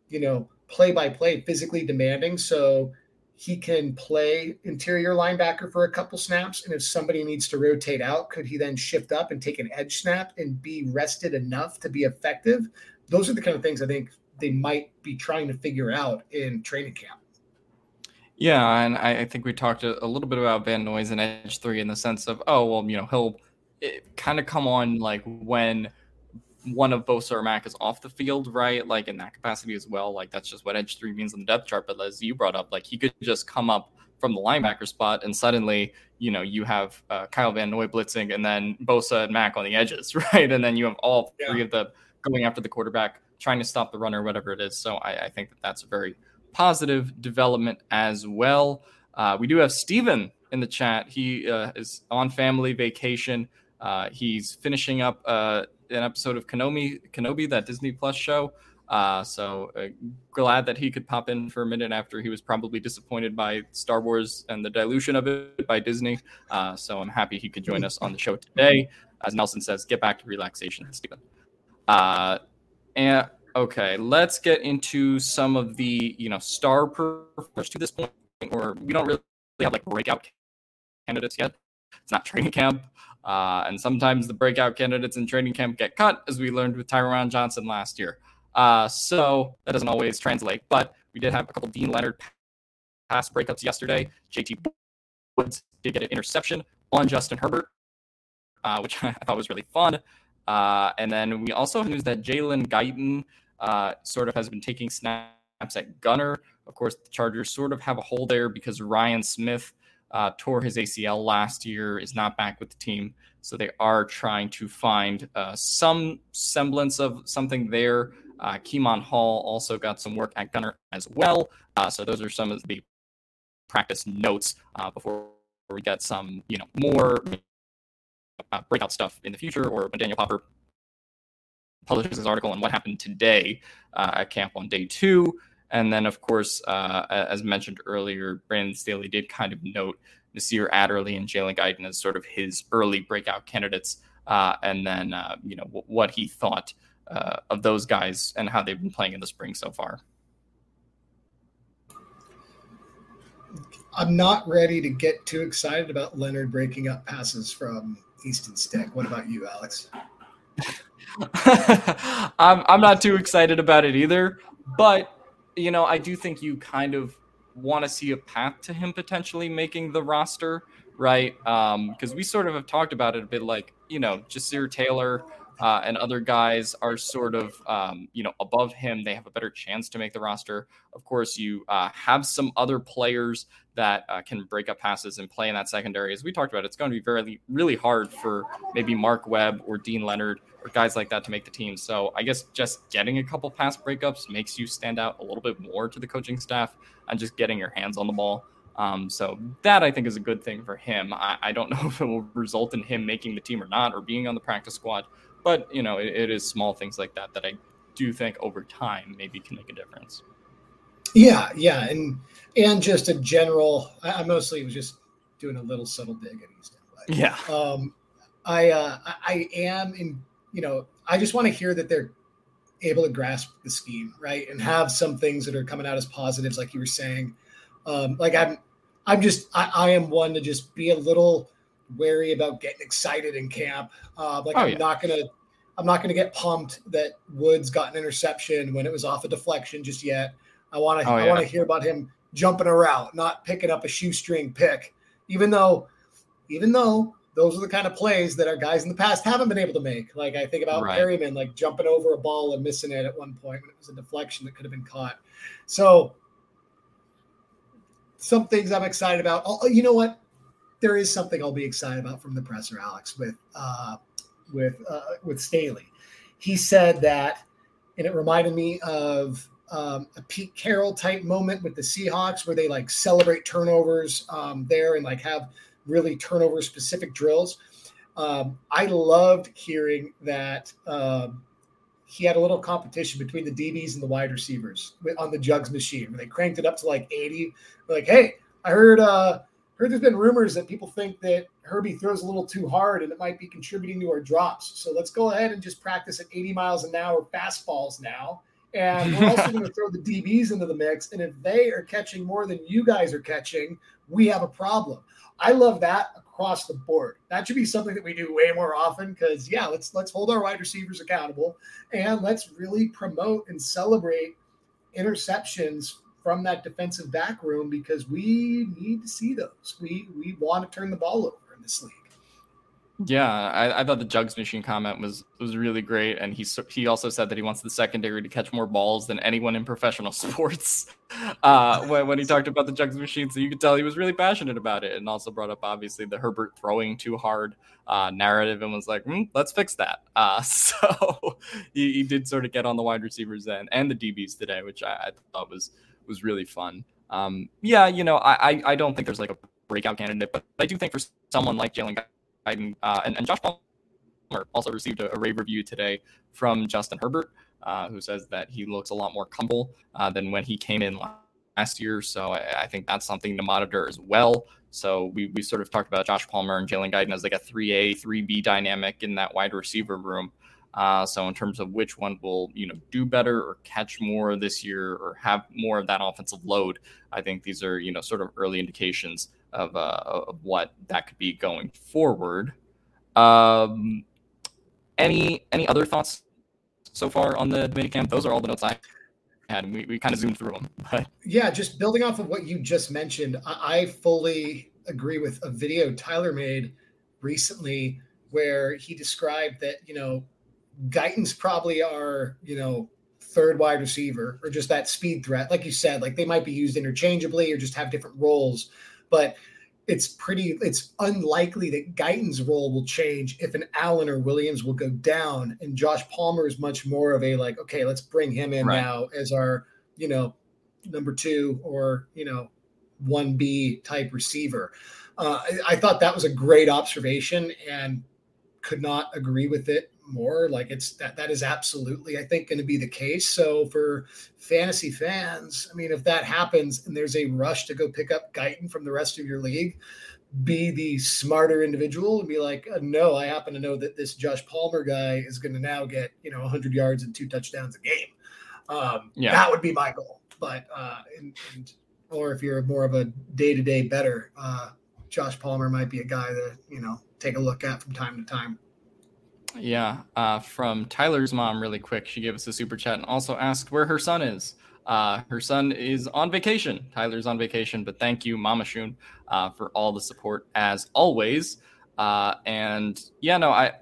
you know, play by play, physically demanding. So he can play interior linebacker for a couple snaps. And if somebody needs to rotate out, could he then shift up and take an edge snap and be rested enough to be effective? Those are the kind of things I think they might be trying to figure out in training camp. Yeah, and I, think we talked a, a, little bit about Van Noy's and Edge Three in the sense of, oh well, you know, he'll kind of come on like when one of Bosa or Mack is off the field, right? Like in that capacity as well. Like that's just what edge three means on the depth chart. But as you brought up, like he could just come up from the linebacker spot and suddenly, you know, you have uh, Kyle Van Noy blitzing and then Bosa and Mack on the edges, right? And then you have all three yeah. of the going after the quarterback, trying to stop the runner, whatever it is. So I, I think that that's a very positive development as well. Uh, we do have Steven in the chat. He uh, is on family vacation. Uh, he's finishing up uh, an episode of Kenobi, Kenobi, that Disney Plus show. Uh, so uh, glad that he could pop in for a minute after he was probably disappointed by Star Wars and the dilution of it by Disney. Uh, so I'm happy he could join us on the show today. As Nelson says, get back to relaxation, Steven. Uh, and okay, let's get into some of the you know star performers to this point, or we don't really have like breakout candidates yet. It's not training camp. Uh, and sometimes the breakout candidates in training camp get cut, as we learned with Tyron Johnson last year. Uh, so that doesn't always translate, but we did have a couple Deane Leonard pass breakups yesterday. JT Woods did get an interception on Justin Herbert, uh, which I thought was really fun. Uh, and then we also have news that Jalen Guyton uh, sort of has been taking snaps at gunner. Of course, the Chargers sort of have a hole there because Ryan Smith uh, tore his ACL last year, is not back with the team. So they are trying to find uh, some semblance of something there. Uh, Hall also got some work at Gunner as well. Uh, so those are some of the practice notes uh, before we get some, you know, more uh, breakout stuff in the future, or when Daniel Popper publishes his article on what happened today uh, at camp on day two. And then, of course, uh, as mentioned earlier, Brandon Staley did kind of note Nasir Adderley and Jalen Guyton as sort of his early breakout candidates. Uh, and then, uh, you know, w- what he thought uh, of those guys and how they've been playing in the spring so far. I'm not ready to get too excited about Leonard breaking up passes from Easton Stick. What about you, Alex? I'm I'm not too excited about it either, but you know, I do think you kind of want to see a path to him potentially making the roster, right? Because um, we sort of have talked about it a bit like, you know, Ja'Sir Taylor uh, and other guys are sort of, um, you know, above him. They have a better chance to make the roster. Of course, you uh, have some other players that uh, can break up passes and play in that secondary. As we talked about, it's going to be very, really hard for maybe Mark Webb or Deane Leonard or guys like that to make the team. So I guess just getting a couple pass breakups makes you stand out a little bit more to the coaching staff and just getting your hands on the ball. Um, so that I think is a good thing for him. I, I, don't know if it will result in him making the team or not, or being on the practice squad. But you know, it, it is small things like that that I do think over time maybe can make a difference. Yeah, yeah, and and just a general. I, I mostly was just doing a little subtle dig at Easton. But, yeah. Um, I uh, I am in you know I just want to hear that they're able to grasp the scheme right and have some things that are coming out as positives like you were saying. Um, like I'm I'm just I, I am one to just be a little wary about getting excited in camp. Uh, like oh, I'm yeah. not gonna I'm not gonna get pumped that Woods got an interception when it was off a deflection just yet. I want to oh, I want to hear about him jumping a route, not picking up a shoestring pick. Even though, even though those are the kind of plays that our guys in the past haven't been able to make. Like I think about right. Perryman, like jumping over a ball and missing it at one point when it was a deflection that could have been caught. So some things I'm excited about. Oh, you know what? There is something I'll be excited about from the presser, Alex, with uh, with uh, with Staley. He said that, and it reminded me of um, a Pete Carroll type moment with the Seahawks where they like celebrate turnovers um, there and like have really turnover specific drills. Um, I loved hearing that um, he had a little competition between the DBs and the wide receivers on the jugs machine where they cranked it up to like 80. Like, hey, I heard uh heard there's been rumors that people think that Herbie throws a little too hard and it might be contributing to our drops. So let's go ahead and just practice at 80 miles an hour fastballs now and we're also going to throw the DBs into the mix. And if they are catching more than you guys are catching, we have a problem. I love that across the board. That should be something that we do way more often because yeah, let's let's hold our wide receivers accountable and let's really promote and celebrate interceptions from that defensive back room because we need to see those. We we want to turn the ball over in this league. Yeah, I, I, thought the jugs machine comment was was really great, and he he also said that he wants the secondary to catch more balls than anyone in professional sports. Uh, when when he talked about the jugs machine, so you could tell he was really passionate about it, and also brought up obviously the Herbert throwing too hard uh, narrative, and was like, mm, let's fix that. Uh, so he, he, did sort of get on the wide receivers then and the DBs today, which I, I thought was was really fun. Um, yeah, you know, I, I don't think there's like a breakout candidate, but I do think for someone like Jalen Guyton, uh, and, and Josh Palmer also received a, a, rave review today from Justin Herbert, uh, who says that he looks a lot more comfortable uh, than when he came in last year. So I, I, think that's something to monitor as well. So we, we sort of talked about Josh Palmer and Jalen Guyton as like a 3A, 3B dynamic in that wide receiver room. Uh, so in terms of which one will you know do better or catch more this year or have more of that offensive load, I think these are you know sort of early indications of, uh, of what that could be going forward. Um, any any other thoughts so far on the minicamp? Those are all the notes I had. We, we kind of zoomed through them. But. Yeah, just building off of what you just mentioned, I, I fully agree with a video Tyler made recently where he described that, you know, Guyton's probably our, you know, third wide receiver or just that speed threat. Like you said, like they might be used interchangeably or just have different roles but it's pretty it's unlikely that Guyton's role will change if an Allen or Williams will go down and Josh Palmer is much more of a like okay let's bring him in right. now as our you know number 2 or you know 1B type receiver. Uh, I, I thought that was a great observation and could not agree with it more. Like it's that that is absolutely, I think, going to be the case. So for fantasy fans, I mean, if that happens and there's a rush to go pick up Guyton from the rest of your league, be the smarter individual and be like, uh, no, I happen to know that this Josh Palmer guy is going to now get you know 100 yards and two touchdowns a game. Um, yeah, that would be my goal. But uh, and, and or if you're more of a day to day better, uh, Josh Palmer might be a guy that you know take a look at from time to time. Yeah, uh, from Tyler's mom, really quick. She gave us a super chat and also asked where her son is. Uh, her son is on vacation. Tyler's on vacation, but thank you, Mama Schoon, uh, for all the support as always. Uh, and yeah, no, I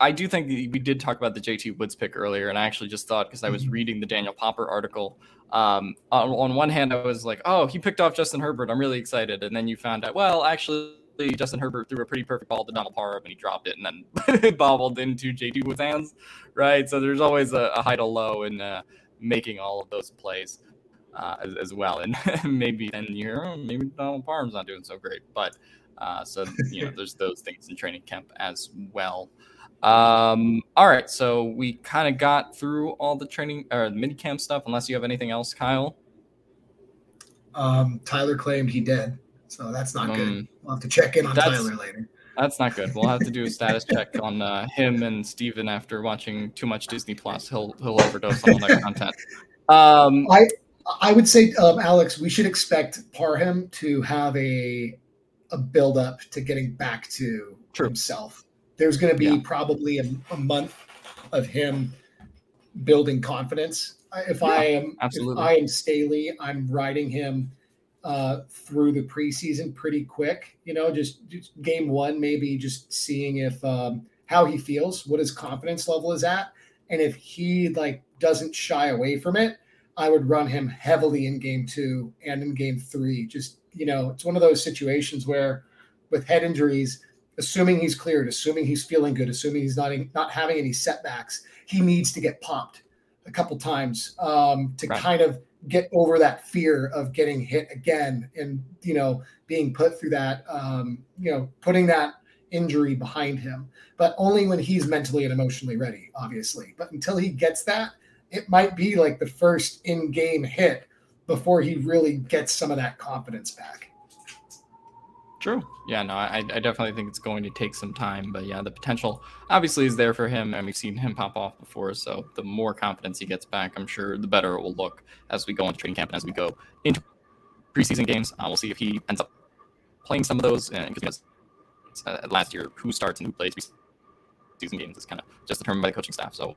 I do think we did talk about the JT Woods pick earlier, and I actually just thought because I was mm-hmm. reading the Daniel Popper article. Um, on, on one hand, I was like, "Oh, he picked off Justin Herbert. I'm really excited." And then you found out, well, actually, Justin Herbert threw a pretty perfect ball to Donald Parham and he dropped it and then it bobbled into JT with hands, right? So there's always a, a high to low in uh, making all of those plays uh, as, as, well. And maybe then you're oh, maybe Donald Parham's not doing so great, but uh, so you know there's those things in training camp as well. Um, all right, so we kind of got through all the training or the mini camp stuff. Unless you have anything else, Kyle. Um, Tyler claimed he did. So that's not um, good. We'll have to check in on Tyler later. That's not good. We'll have to do a status check on uh, him and Steven after watching too much Disney Plus. He'll he'll overdose on all that content. Um, I I would say, um, Alex, we should expect Parham to have a a build up to getting back to True. himself. There's going to be Yeah. probably a, a month of him building confidence. If I am absolutely. if I am Staley, I'm riding him uh, through the preseason pretty quick. You know, just, just game one, maybe just seeing if um, how he feels, what his confidence level is at, and if he like doesn't shy away from it, I would run him heavily in game two and in game three. Just you know, it's one of those situations where with head injuries, assuming he's cleared, assuming he's feeling good, assuming he's not not having any setbacks, he needs to get popped a couple times um, to Right. kind of get over that fear of getting hit again and you know being put through that um, you know putting that injury behind him. But only when he's mentally and emotionally ready obviously. But until he gets that it might be like the first in-game hit before he really gets some of that confidence back True. Yeah, no, I, I definitely think it's going to take some time, but yeah, the potential obviously is there for him, and we've seen him pop off before. So the more confidence he gets back, I'm sure the better it will look as we go into training camp and as we go into preseason games. Uh, we'll see if he ends up playing some of those, and because uh, last year, who starts and who plays preseason games is kind of just determined by the coaching staff. So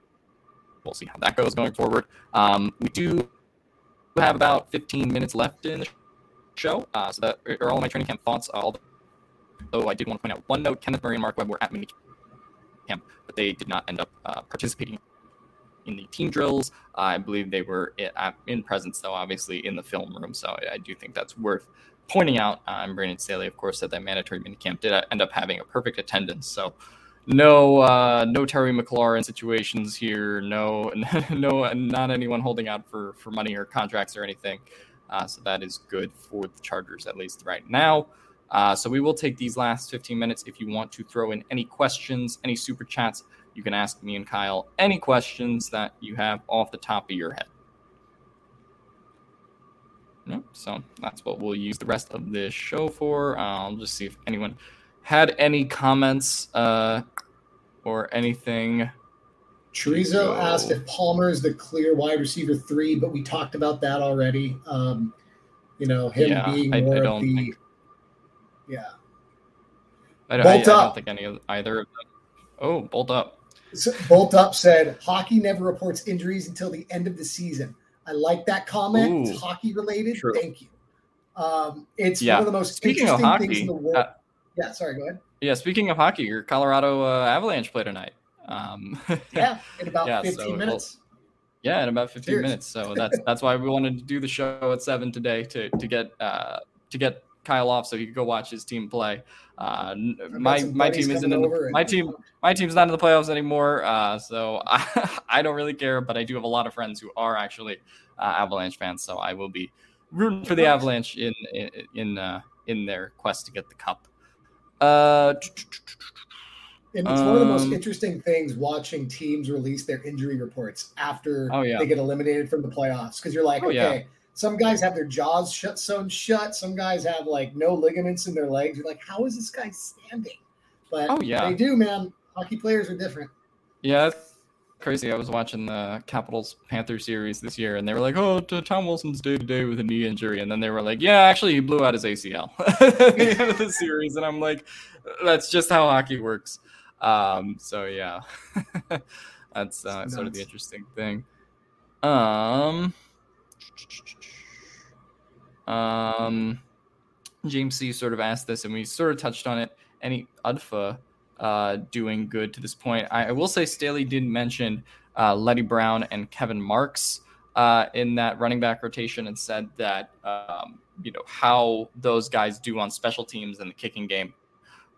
we'll see how that goes going forward. Um, we do have about 15 minutes left in the show. Uh, so that are all my training camp thoughts. Uh, although I did want to point out one note: Kenneth Murray and Mark Webb were at mini camp, but they did not end up uh, participating in the team drills. I believe they were in presence, though, obviously in the film room. So I, do think that's worth pointing out. Um, Brandon Staley, of course, said that mandatory mini camp did end up having a perfect attendance. So. No, uh, no Terry McLaurin situations here. No, no, not anyone holding out for for money or contracts or anything. Uh, so that is good for the Chargers, at least right now. Uh, so we will take these last 15 minutes. If you want to throw in any questions, any super chats, you can ask me and Kyle any questions that you have off the top of your head. No, so that's what we'll use the rest of this show for. Uh, I'll just see if anyone had any comments uh, or anything. Chorizo asked if Palmer is the clear wide receiver three, but we talked about that already. Um, you know, him Yeah, being I- I more of don't the think- yeah. I don't, I, I don't think any of either of them. Oh, bolt up. So Bolt Up said hockey never reports injuries until the end of the season. I like that comment. It's hockey related. true. Thank you. Um, it's Yeah. one of the most Speaking of interesting things in the world. uh, yeah, sorry, go ahead. Yeah, speaking of hockey, your Colorado uh, Avalanche play tonight. Um, Yeah, in about Yeah, 15 so we'll- minutes. yeah, in about 15 Cheers. minutes. So that's that's why we wanted to do the show at seven today to to get uh, to get Kyle off so he could go watch his team play. Uh, n- I've got my my team isn't in the, my team my team's not in the playoffs anymore. Uh, so I, I don't really care, but I do have a lot of friends who are actually uh, Avalanche fans. So I will be rooting for the Avalanche in in in, uh, in their quest to get the cup. And it's one of the most Um, interesting things watching teams release their injury reports after Oh, yeah. they get eliminated from the playoffs. Because you're like, Oh, yeah. okay, some guys have their jaws shut sewn shut. Some guys have like no ligaments in their legs. You're like, how is this guy standing? But Oh, yeah. they do, man. Hockey players are different. Yeah, crazy. I was watching the Capitals Panther series this year, and they were like, "Oh, Tom Wilson's day to day with a knee injury," and then they were like, "Yeah, actually, he blew out his ACL at the end of the series," and I'm like, "That's just how hockey works." Um, so yeah, that's uh, sort of the interesting thing. Um, um, James C sort of asked this, and we sort of touched on it. Any UDFA uh, doing good to this point? I, I will say Staley didn't mention uh, Leddie Brown and Kevin Marks uh, in that running back rotation, and said that um, you know how those guys do on special teams and the kicking game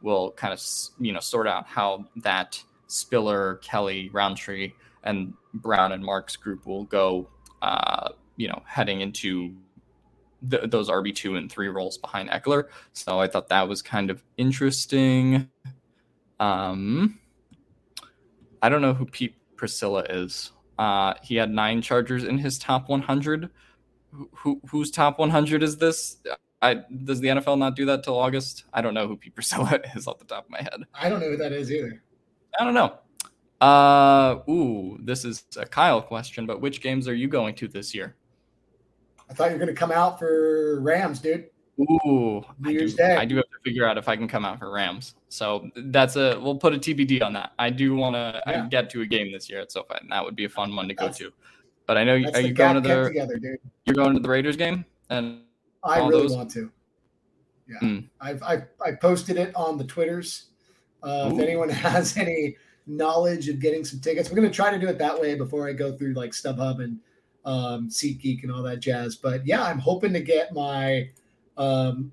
will kind of you know sort out how that Spiller, Kelly, Rountree, and Brown and Marks group will go. Uh, you know, heading into th- those RB two and three roles behind Ekeler. So I thought that was kind of interesting. Um, I don't know who Pete Priscilla is. Uh, he had nine Chargers in his top 100. Who, who whose top 100 is this? I does the NFL not do that till August? I don't know who Pete Priscilla is off the top of my head. I don't know who that is either. I don't know. Uh, ooh, this is a Kyle question, but which games are you going to this year? I thought you were going to come out for Rams, dude. Ooh, I do, I do have to figure out if I can come out for Rams. So that's a we'll put a TBD on that. I do want to yeah. get to a game this year at SoFi, and that would be a fun one to go that's, to. But I know are you going to the together, dude. You're going to the Raiders game, and I really those? want to. Yeah, mm. I've, I've I posted it on the Twitters. Uh, if anyone has any knowledge of getting some tickets, we're going to try to do it that way before I go through like StubHub and um, SeatGeek and all that jazz. But yeah, I'm hoping to get my um,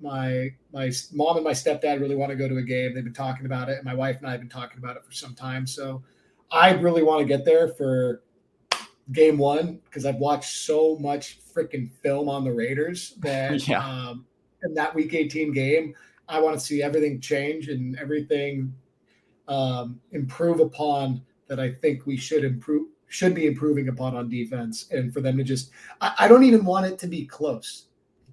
my my mom and my stepdad really want to go to a game. They've been talking about it, and my wife and I have been talking about it for some time. So I really want to get there for game one because I've watched so much freaking film on the Raiders that yeah. um, in that Week 18 game, I want to see everything change and everything um, improve upon that. I think we should improve should be improving upon on defense, and for them to just I, I don't even want it to be close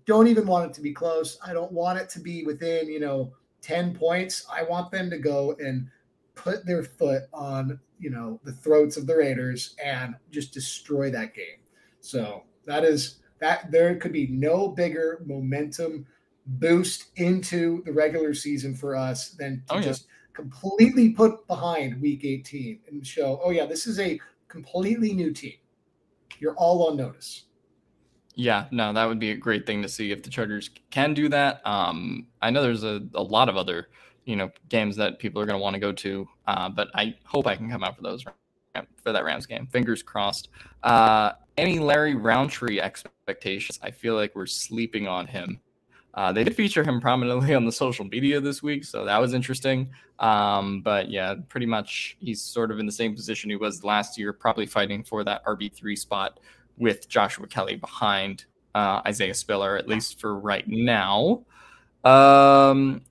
don't even want it to be close. I don't want it to be within, you know, 10 points. I want them to go and put their foot on, you know, the throats of the Raiders and just destroy that game. So that is that there could be no bigger momentum boost into the regular season for us than to oh, yeah. just completely put behind week 18 and show, oh yeah, this is a completely new team. You're all on notice. Yeah, no, that would be a great thing to see if the Chargers can do that. Um, I know there's a, a lot of other, you know, games that people are going to want to go to, uh, but I hope I can come out for those for that Rams game. Fingers crossed. Uh, any Larry Rountree expectations? I feel like we're sleeping on him. Uh, they did feature him prominently on the social media this week, so that was interesting. Um, but yeah, pretty much he's sort of in the same position he was last year, probably fighting for that RB three spot with Joshua Kelly behind uh, Isaiah Spiller, at least for right now. Um,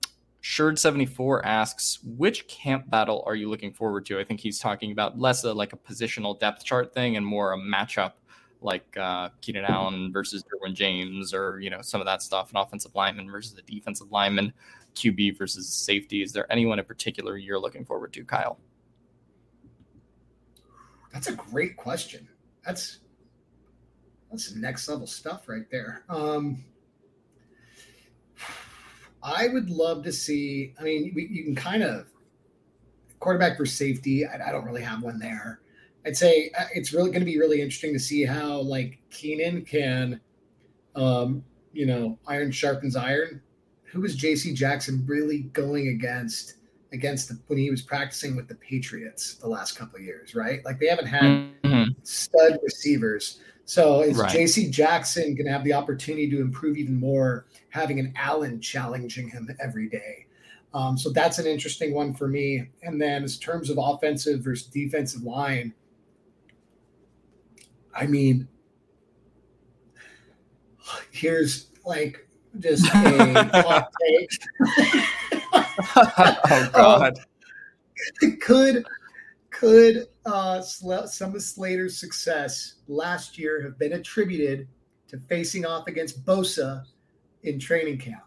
Sherd74 asks, which camp battle are you looking forward to? I think he's talking about less a, like a positional depth chart thing and more a matchup like uh, Keenan Allen versus Derwin James or, you know, some of that stuff, an offensive lineman versus a defensive lineman, QB versus safety. Is there anyone in particular you're looking forward to, Kyle? That's a great question. That's that's next level stuff right there. Um, I would love to see. I mean, we, you can kind of quarterback for safety. I, I, don't really have one there. I'd say uh, it's really going to be really interesting to see how like Keenan can, um, you know, iron sharpens iron. Who was J.C. Jackson really going against against the, when he was practicing with the Patriots the last couple of years, right? Like they haven't had mm-hmm. stud receivers. So is right. J.C. Jackson going to have the opportunity to improve even more, having an Allen challenging him every day? Um, so that's an interesting one for me. And then, in terms of offensive versus defensive line, I mean, here's like just a hot take. oh God! Um, could could uh, some of Slater's success last year have been attributed to facing off against Bosa in training camp?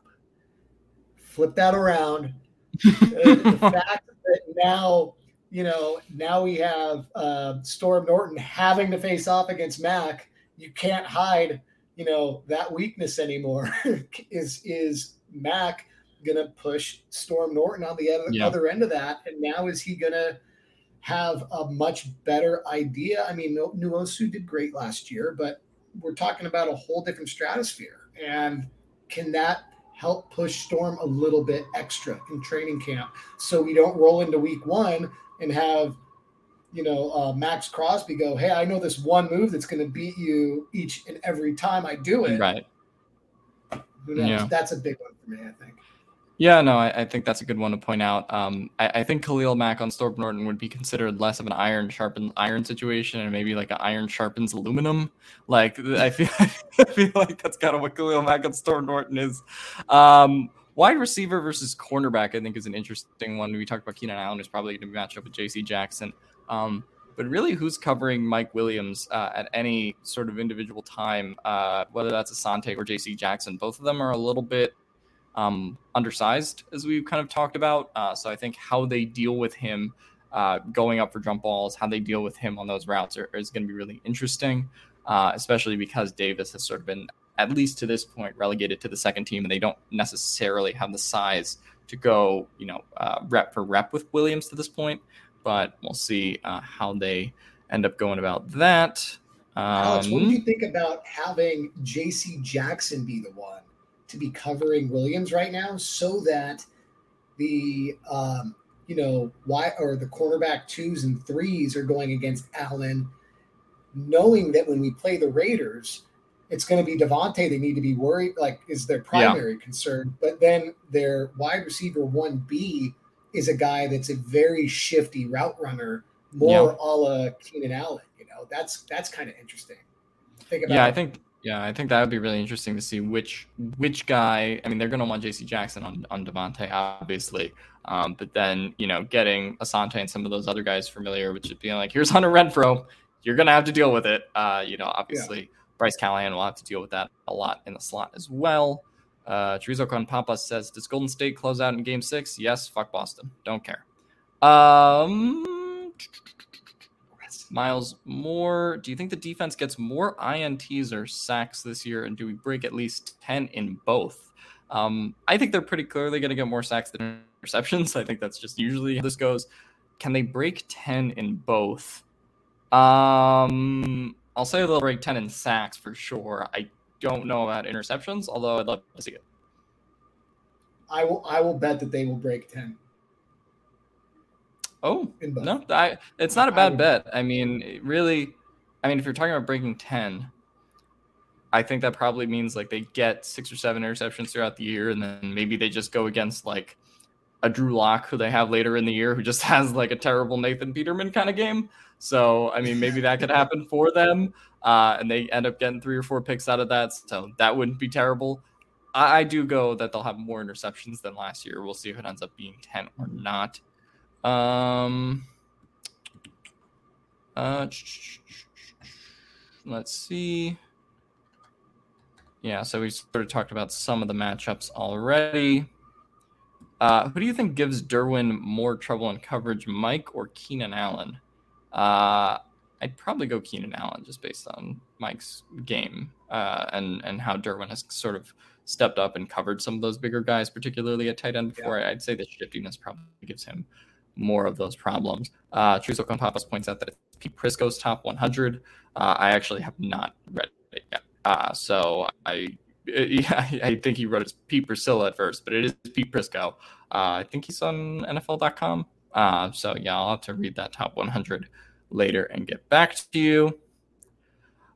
Flip that around. the fact that now, you know, now we have uh, Storm Norton having to face off against Mack, you can't hide, you know, that weakness anymore. is is Mack gonna push Storm Norton on the other, yeah. other end of that? And now is he gonna have a much better idea. I mean, Nwosu did great last year, but we're talking about a whole different stratosphere. And can that help push Storm a little bit extra in training camp so we don't roll into week one and have, you know, uh, Maxx Crosby go, Hey, I know this one move that's going to beat you each and every time I do it. Right. Yeah. That's a big one for me, I think. Yeah, no, I, I, think that's a good one to point out. Um, I, I, think Khalil Mack on Storm Norton would be considered less of an iron sharpens iron situation, and maybe like an iron sharpens aluminum. Like I feel, I feel like that's kind of what Khalil Mack on Storm Norton is. Um, wide receiver versus cornerback, I think, is an interesting one. We talked about Keenan Allen, is probably going to match up with J.C. Jackson. Um, but really who's covering Mike Williams uh, at any sort of individual time, uh, whether that's Asante or JC Jackson. Both of them are a little bit um, undersized, as we've kind of talked about. Uh, so I think how they deal with him uh, going up for jump balls, how they deal with him on those routes are, is going to be really interesting, uh, especially because Davis has sort of been, at least to this point, relegated to the second team, and they don't necessarily have the size to go, you know, uh, rep for rep with Williams to this point. But we'll see uh, how they end up going about that. Um, Alex, what do you think about having J.C. Jackson be the one to be covering Williams right now, so that the um, you know, why or the cornerback twos and threes are going against Allen, knowing that when we play the Raiders, it's going to be Davante. They need to be worried, like, is their primary yeah. concern. But then their wide receiver 1B is a guy that's a very shifty route runner, more yeah. a la Keenan Allen. You know, that's that's kind of interesting. Think about yeah, I think yeah, I think that would be really interesting to see which which guy. I mean, they're going to want J.C. Jackson on on Davante, obviously, um, but then you know, getting Asante and some of those other guys familiar with just being like, here's Hunter Renfrow, you're going to have to deal with it. Uh, you know, obviously, yeah. Bryce Callahan will have to deal with that a lot in the slot as well. Uh, Chorizo Papa says, does Golden State close out in Game Six? Yes. Fuck Boston. Don't care. Um. Miles Moore, do you think the defense gets more INTs or sacks this year? And do we break at least 10 in both? Um, I think they're pretty clearly going to get more sacks than interceptions. I think that's just usually how this goes. Can they break 10 in both? Um, I'll say they'll break 10 in sacks for sure. I don't know about interceptions, although I'd love to see it. I will I will bet that they will break 10. Oh no, I, it's not a bad bet. I mean, really, I mean, if you're talking about breaking ten, I think that probably means like they get six or seven interceptions throughout the year, and then maybe they just go against like a Drew Lock who they have later in the year, who just has like a terrible Nathan Peterman kind of game. So I mean, maybe that could happen for them, uh, and they end up getting three or four picks out of that. So that wouldn't be terrible. I, I do go that they'll have more interceptions than last year. We'll see if it ends up being ten or not. Um, uh, let's see. Yeah, so we sort of talked about some of the matchups already. Uh, who do you think gives Derwin more trouble in coverage, Mike or Keenan Allen? Uh, I'd probably go Keenan Allen just based on Mike's game uh, and and how Derwin has sort of stepped up and covered some of those bigger guys, particularly at tight end before. Yeah. I'd say the shiftiness probably gives him more of those problems. Uh, Truso Compapas points out that it's Pete Prisco's top 100. Uh, I actually have not read it yet. Uh, so I, yeah, I think he wrote it Pete Priscilla at first, but it is Pete Prisco. Uh, I think he's on NFL.com. Uh, so yeah, I'll have to read that top 100 later and get back to you.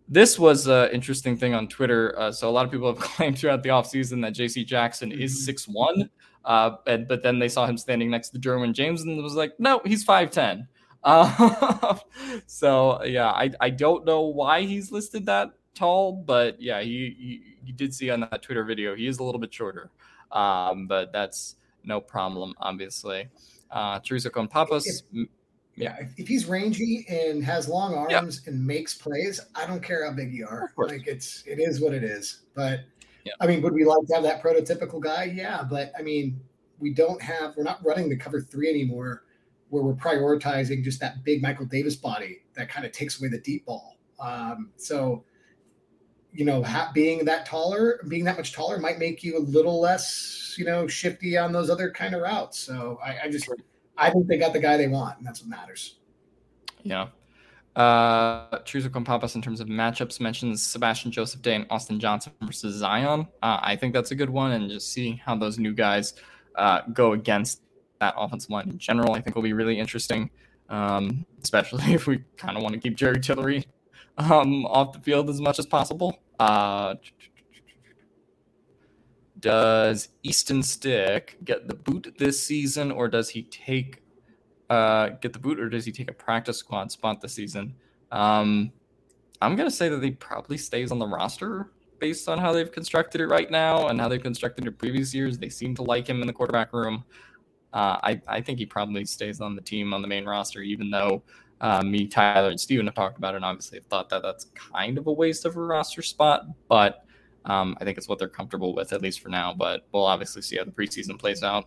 This was an interesting thing on Twitter. Uh, so a lot of people have claimed throughout the offseason that JC Jackson is 6'1. Uh, and, but then they saw him standing next to Derwin James and was like, no, he's 5'10. Uh, so, yeah, I, I don't know why he's listed that tall, but yeah, he, he, he did see on that Twitter video, he is a little bit shorter. Um, but that's no problem, obviously. Uh, Teresa con Papas. If, yeah, if, if, he's rangy and has long arms yeah. and makes plays, I don't care how big you are. Like it's it is what it is. But yeah. I mean, would we like to have that prototypical guy? Yeah, but I mean, we don't have. We're not running the cover three anymore, where we're prioritizing just that big Michael Davis body that kind of takes away the deep ball. Um, so, you know, ha- being that taller, being that much taller, might make you a little less, you know, shifty on those other kind of routes. So, I, I just, I think they got the guy they want, and that's what matters. Yeah, uh, Truzo Compapas in terms of matchups mentions Sebastian Joseph Day and Austin Johnson versus Zion. Uh, I think that's a good one, and just seeing how those new guys uh, go against that offensive line in general, I think will be really interesting. Um, especially if we kind of want to keep Jerry Tillery um, off the field as much as possible. Uh, does Easton Stick get the boot this season, or does he take uh, get the boot, or does he take a practice squad spot this season? Um, I'm gonna say that he probably stays on the roster based on how they've constructed it right now and how they've constructed it previous years. They seem to like him in the quarterback room. Uh, I, I think he probably stays on the team on the main roster, even though uh, me, Tyler, and Steven have talked about it. And obviously, have thought that that's kind of a waste of a roster spot, but um, I think it's what they're comfortable with, at least for now. But we'll obviously see how the preseason plays out.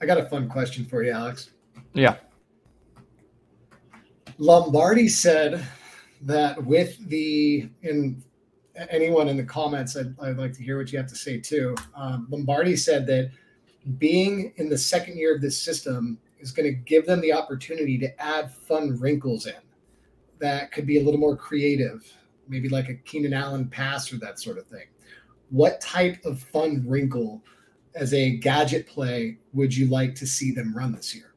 I got a fun question for you, Alex. Yeah. Lombardi said that with the in anyone in the comments, I'd, I'd like to hear what you have to say too. Um, Lombardi said that being in the second year of this system is going to give them the opportunity to add fun wrinkles in that could be a little more creative, maybe like a Keenan Allen pass or that sort of thing. What type of fun wrinkle as a gadget play would you like to see them run this year?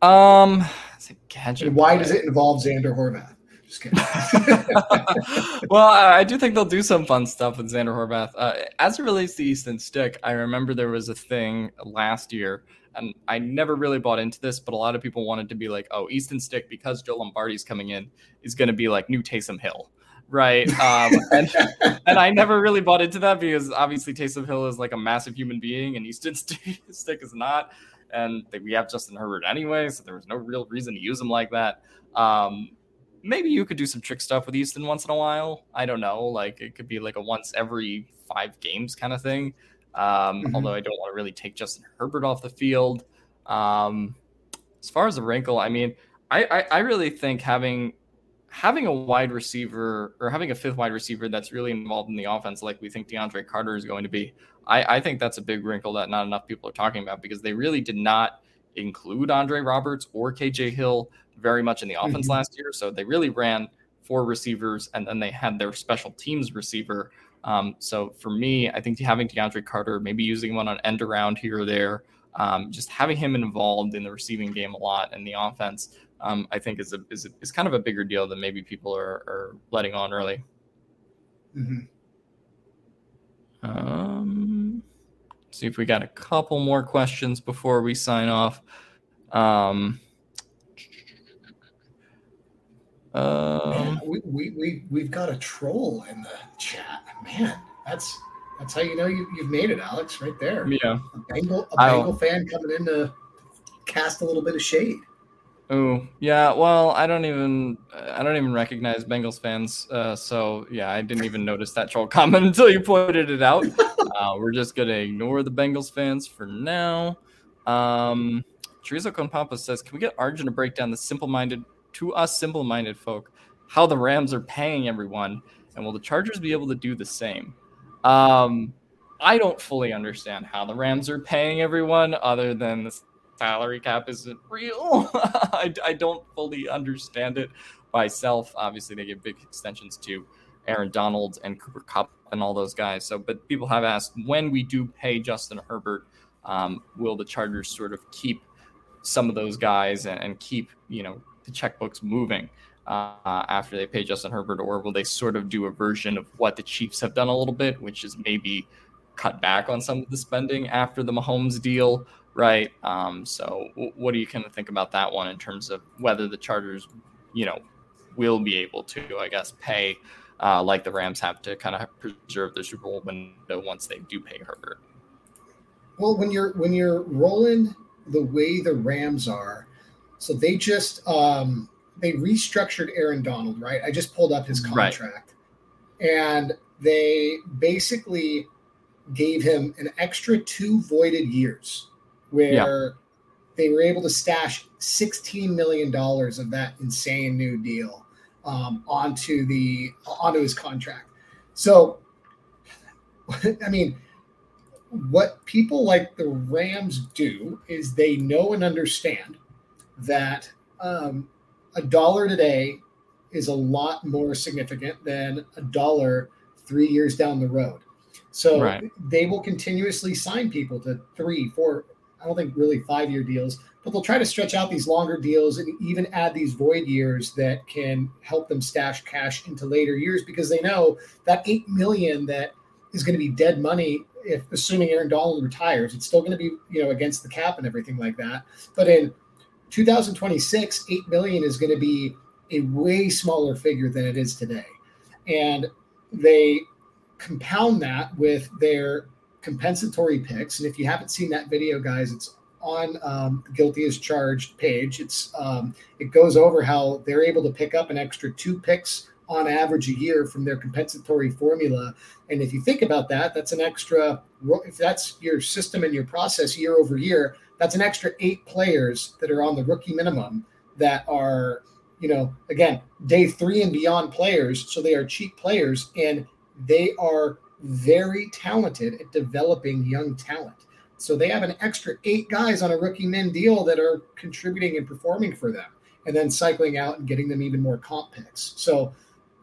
Um, it's a gadget. And why play. does it involve Zander Horvath? Just kidding. well, I do think they'll do some fun stuff with Zander Horvath. Uh, as it relates to Easton Stick, I remember there was a thing last year, and I never really bought into this, but a lot of people wanted to be like, "Oh, Easton Stick, because Joe Lombardi's coming in, is going to be like new Taysom Hill." Right? Um, and, and I never really bought into that because obviously Taysom Hill is like a massive human being and Easton Stick is not. And we have Justin Herbert anyway, so there was no real reason to use him like that. Um, maybe you could do some trick stuff with Easton once in a while. I don't know. Like it could be like a once every five games kind of thing. Um, mm-hmm. Although I don't want to really take Justin Herbert off the field. Um, as far as the wrinkle, I mean, I, I, I really think having having a wide receiver or having a fifth wide receiver that's really involved in the offense, like we think DeAndre Carter is going to be, I, I think that's a big wrinkle that not enough people are talking about because they really did not include Andre Roberts or KJ Hill very much in the offense mm-hmm. last year. So they really ran four receivers and then they had their special teams receiver. Um, so for me, I think having DeAndre Carter, maybe using him on an end around here or there, um, just having him involved in the receiving game a lot and the offense um, I think is a, is a, is kind of a bigger deal than maybe people are, are letting on early. Mm-hmm. Um, see if we got a couple more questions before we sign off. Um, um, we, we, we, we've got a troll in the chat. Man, that's that's how you know you, you've made it, Alex, right there. Yeah. A Bengal, a Bengal fan coming in to cast a little bit of shade. Oh yeah, well I don't even I don't even recognize Bengals fans, uh, so yeah I didn't even notice that troll comment until you pointed it out. Uh, we're just gonna ignore the Bengals fans for now. Um, Chorizo Con says, "Can we get Arjun to break down the simple-minded to us simple-minded folk how the Rams are paying everyone, and will the Chargers be able to do the same?" Um, I don't fully understand how the Rams are paying everyone, other than the salary cap isn't real. I, I don't fully understand it myself. Obviously, they give big extensions to Aaron Donald and Cooper Kupp and all those guys. So, but people have asked when we do pay Justin Herbert, um, will the Chargers sort of keep some of those guys and, and keep you know the checkbooks moving uh, after they pay Justin Herbert, or will they sort of do a version of what the Chiefs have done a little bit, which is maybe cut back on some of the spending after the Mahomes deal, right? Um, so, w- what do you kind of think about that one in terms of whether the Chargers, you know, will be able to, I guess, pay uh, like the Rams have to kind of preserve the Super Bowl window once they do pay Herbert? Well, when you're when you're rolling the way the Rams are, so they just um, they restructured Aaron Donald, right? I just pulled up his contract, right. and they basically gave him an extra two voided years where yeah. they were able to stash $16 million of that insane new deal um, onto the onto his contract. So, I mean, what people like the Rams do is they know and understand that um, a dollar today is a lot more significant than a dollar three years down the road. So right. they will continuously sign people to three, four, I don't think really five year deals, but they'll try to stretch out these longer deals and even add these void years that can help them stash cash into later years because they know that eight million that is going to be dead money if assuming Aaron Donald retires. It's still going to be you know against the cap and everything like that. But in 2026, eight million is going to be a way smaller figure than it is today, and they compound that with their compensatory picks. And if you haven't seen that video, guys, it's on um, guilty as charged page. It's um, it goes over how they're able to pick up an extra two picks on average a year from their compensatory formula. And if you think about that, that's an extra. If that's your system and your process year over year, that's an extra eight players that are on the rookie minimum that are, you know, again, day three and beyond players. So they are cheap players and they are very talented at developing young talent. So they have an extra eight guys on a rookie min deal that are contributing and performing for them, and then cycling out and getting them even more comp picks. So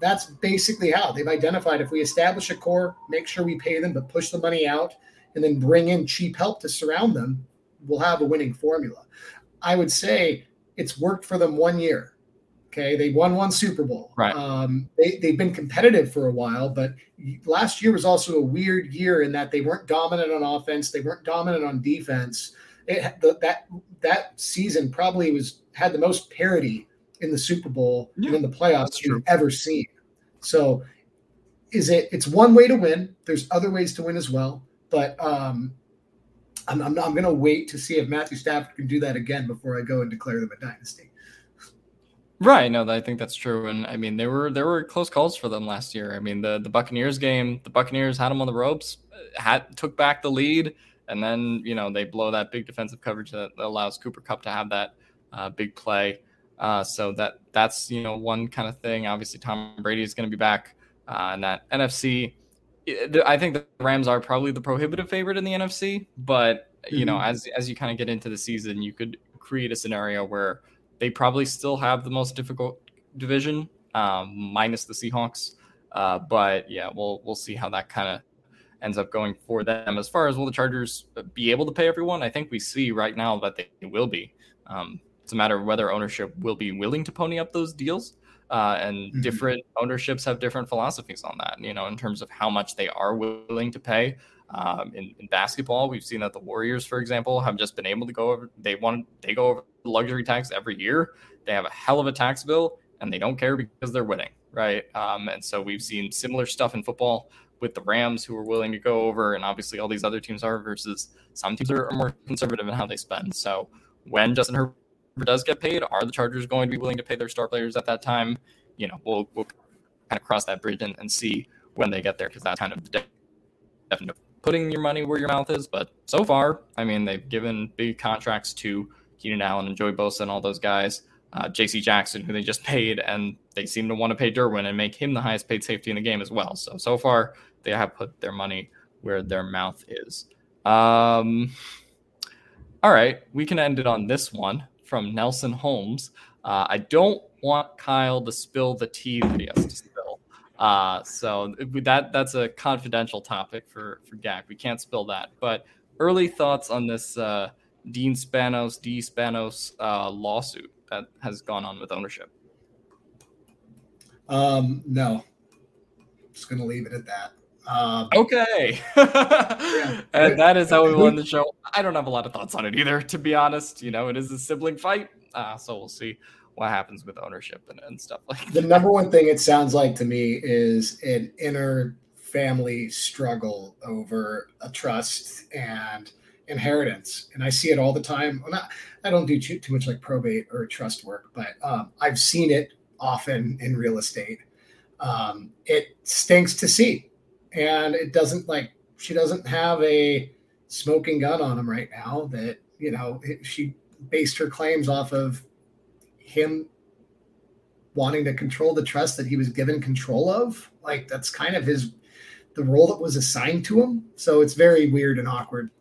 that's basically how they've identified if we establish a core, make sure we pay them, but push the money out, and then bring in cheap help to surround them, we'll have a winning formula. I would say it's worked for them one year. Okay, they won one Super Bowl. Right. Um, they they've been competitive for a while, but last year was also a weird year in that they weren't dominant on offense, they weren't dominant on defense. It, the, that that season probably was had the most parity in the Super Bowl yeah, and in the playoffs you've ever seen. So, is it? It's one way to win. There's other ways to win as well, but um, I'm, I'm, I'm going to wait to see if Matthew Stafford can do that again before I go and declare them a dynasty. Right. No, I think that's true. And I mean, there were there were close calls for them last year. I mean, the the Buccaneers game, the Buccaneers had them on the ropes, had took back the lead, and then you know they blow that big defensive coverage that allows Cooper Kupp to have that uh, big play. Uh, so that that's you know one kind of thing. Obviously, Tom Brady is going to be back, uh, and that NFC. I think the Rams are probably the prohibitive favorite in the NFC, but you mm-hmm. know, as as you kind of get into the season, you could create a scenario where they probably still have the most difficult division, um, minus the Seahawks. Uh, but yeah, we'll we'll see how that kind of ends up going for them. As far as will the Chargers be able to pay everyone, I think we see right now that they will be. Um, it's a matter of whether ownership will be willing to pony up those deals. Uh, and mm-hmm. different ownerships have different philosophies on that, you know, in terms of how much they are willing to pay. Um, in, in, basketball, we've seen that the Warriors, for example, have just been able to go over. They want they go over luxury tax every year. They have a hell of a tax bill, and they don't care because they're winning, right? Um, and so we've seen similar stuff in football with the Rams, who are willing to go over, and obviously all these other teams are. Versus some teams are more conservative in how they spend. So when Justin Herbert does get paid, are the Chargers going to be willing to pay their star players at that time? You know, we'll we'll kind of cross that bridge and, and see when they get there because that's kind of the definite putting your money where your mouth is. But so far, I mean, they've given big contracts to Keenan Allen and Joey Bosa and all those guys. Uh, J.C. Jackson, who they just paid, and they seem to want to pay Derwin and make him the highest paid safety in the game as well. So so far, they have put their money where their mouth is. Um, all right, we can end it on this one from Nelson Holmes. Uh, I don't want Kyle to spill the tea that he has to uh, so that that's a confidential topic for for GAC. We can't spill that. But early thoughts on this uh, Dean Spanos Dea Spanos uh, lawsuit that has gone on with ownership. Um, no, just gonna leave it at that. Um, okay, yeah. and that is how we end the show. I don't have a lot of thoughts on it either, to be honest. You know, it is a sibling fight, uh, so we'll see what happens with ownership and, and stuff like that. The number one thing it sounds like to me is an inner family struggle over a trust and inheritance. And I see it all the time. Not, I don't do too, too much like probate or trust work, but um, I've seen it often in real estate. Um, it stinks to see. And it doesn't like, she doesn't have a smoking gun on him right now that, you know, it, she based her claims off of him wanting to control the trust that he was given control of. Like that's kind of his the role that was assigned to him. So it's very weird and awkward.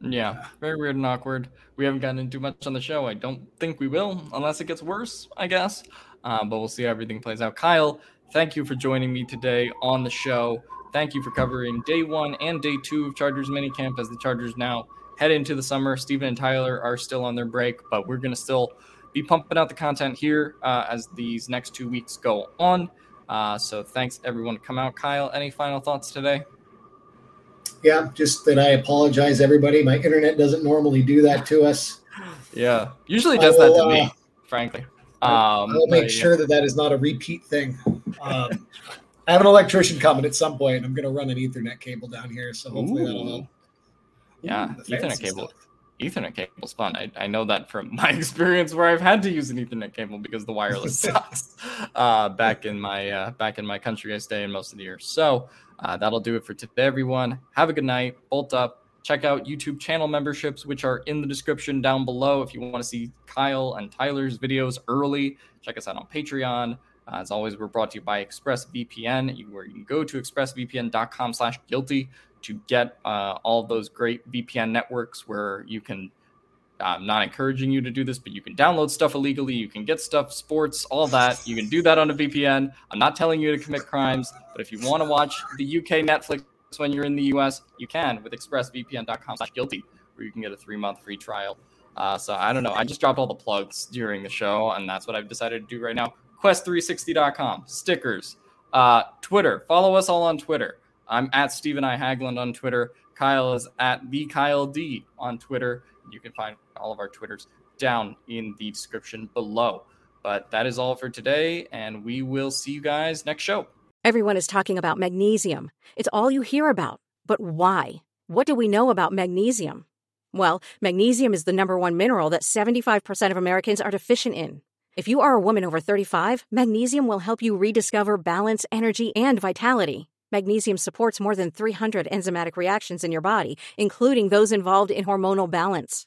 Yeah, very weird and awkward. We haven't gotten into much on the show. I don't think we will, unless it gets worse, I guess. Um, but we'll see how everything plays out. Kyle, thank you for joining me today on the show. Thank you for covering day one and day two of Chargers minicamp as the Chargers now head into the summer. Steven and Tyler are still on their break, but we're going to still be pumping out the content here uh, as these next two weeks go on. Uh, so thanks everyone to come out. Kyle, any final thoughts today? Yeah, just that I apologize, everybody. My internet doesn't normally do that to us. Yeah, usually does will, that to me, uh, frankly. Um, I'll make sure that that is not a repeat thing. Um, I have an electrician coming at some point. I'm going to run an Ethernet cable down here, so hopefully Ooh. that'll help. Yeah, Ooh, Ethernet cable. Stuff. Ethernet cable's fun. I, I know that from my experience where I've had to use an Ethernet cable because the wireless sucks. Uh, back in my uh, back in my country, I stay in most of the year. So uh, that'll do it for today, everyone. Have a good night. Bolt up. Check out YouTube channel memberships, which are in the description down below. If you want to see Kyle and Tyler's videos early, check us out on Patreon. Uh, as always, we're brought to you by ExpressVPN, where you can go to expressvpn.com/guilty to get uh, all those great VPN networks where you can. I'm not encouraging you to do this, but you can download stuff illegally. You can get stuff, sports, all that. You can do that on a VPN. I'm not telling you to commit crimes, but if you want to watch the UK Netflix when you're in the US, you can with expressvpn.com/guilty, where you can get a three-month free trial. Uh, so I don't know. I just dropped all the plugs during the show, and that's what I've decided to do right now. Qwest360.com, stickers, uh, Twitter. Follow us all on Twitter. I'm at Steven I. Haglund on Twitter. Kyle is at the Kyle D on Twitter. You can find all of our Twitters down in the description below. But that is all for today, and we will see you guys next show. Everyone is talking about magnesium. It's all you hear about. But why? What do we know about magnesium? Well, magnesium is the number one mineral that 75% of Americans are deficient in. If you are a woman over 35, magnesium will help you rediscover balance, energy, and vitality. Magnesium supports more than 300 enzymatic reactions in your body, including those involved in hormonal balance.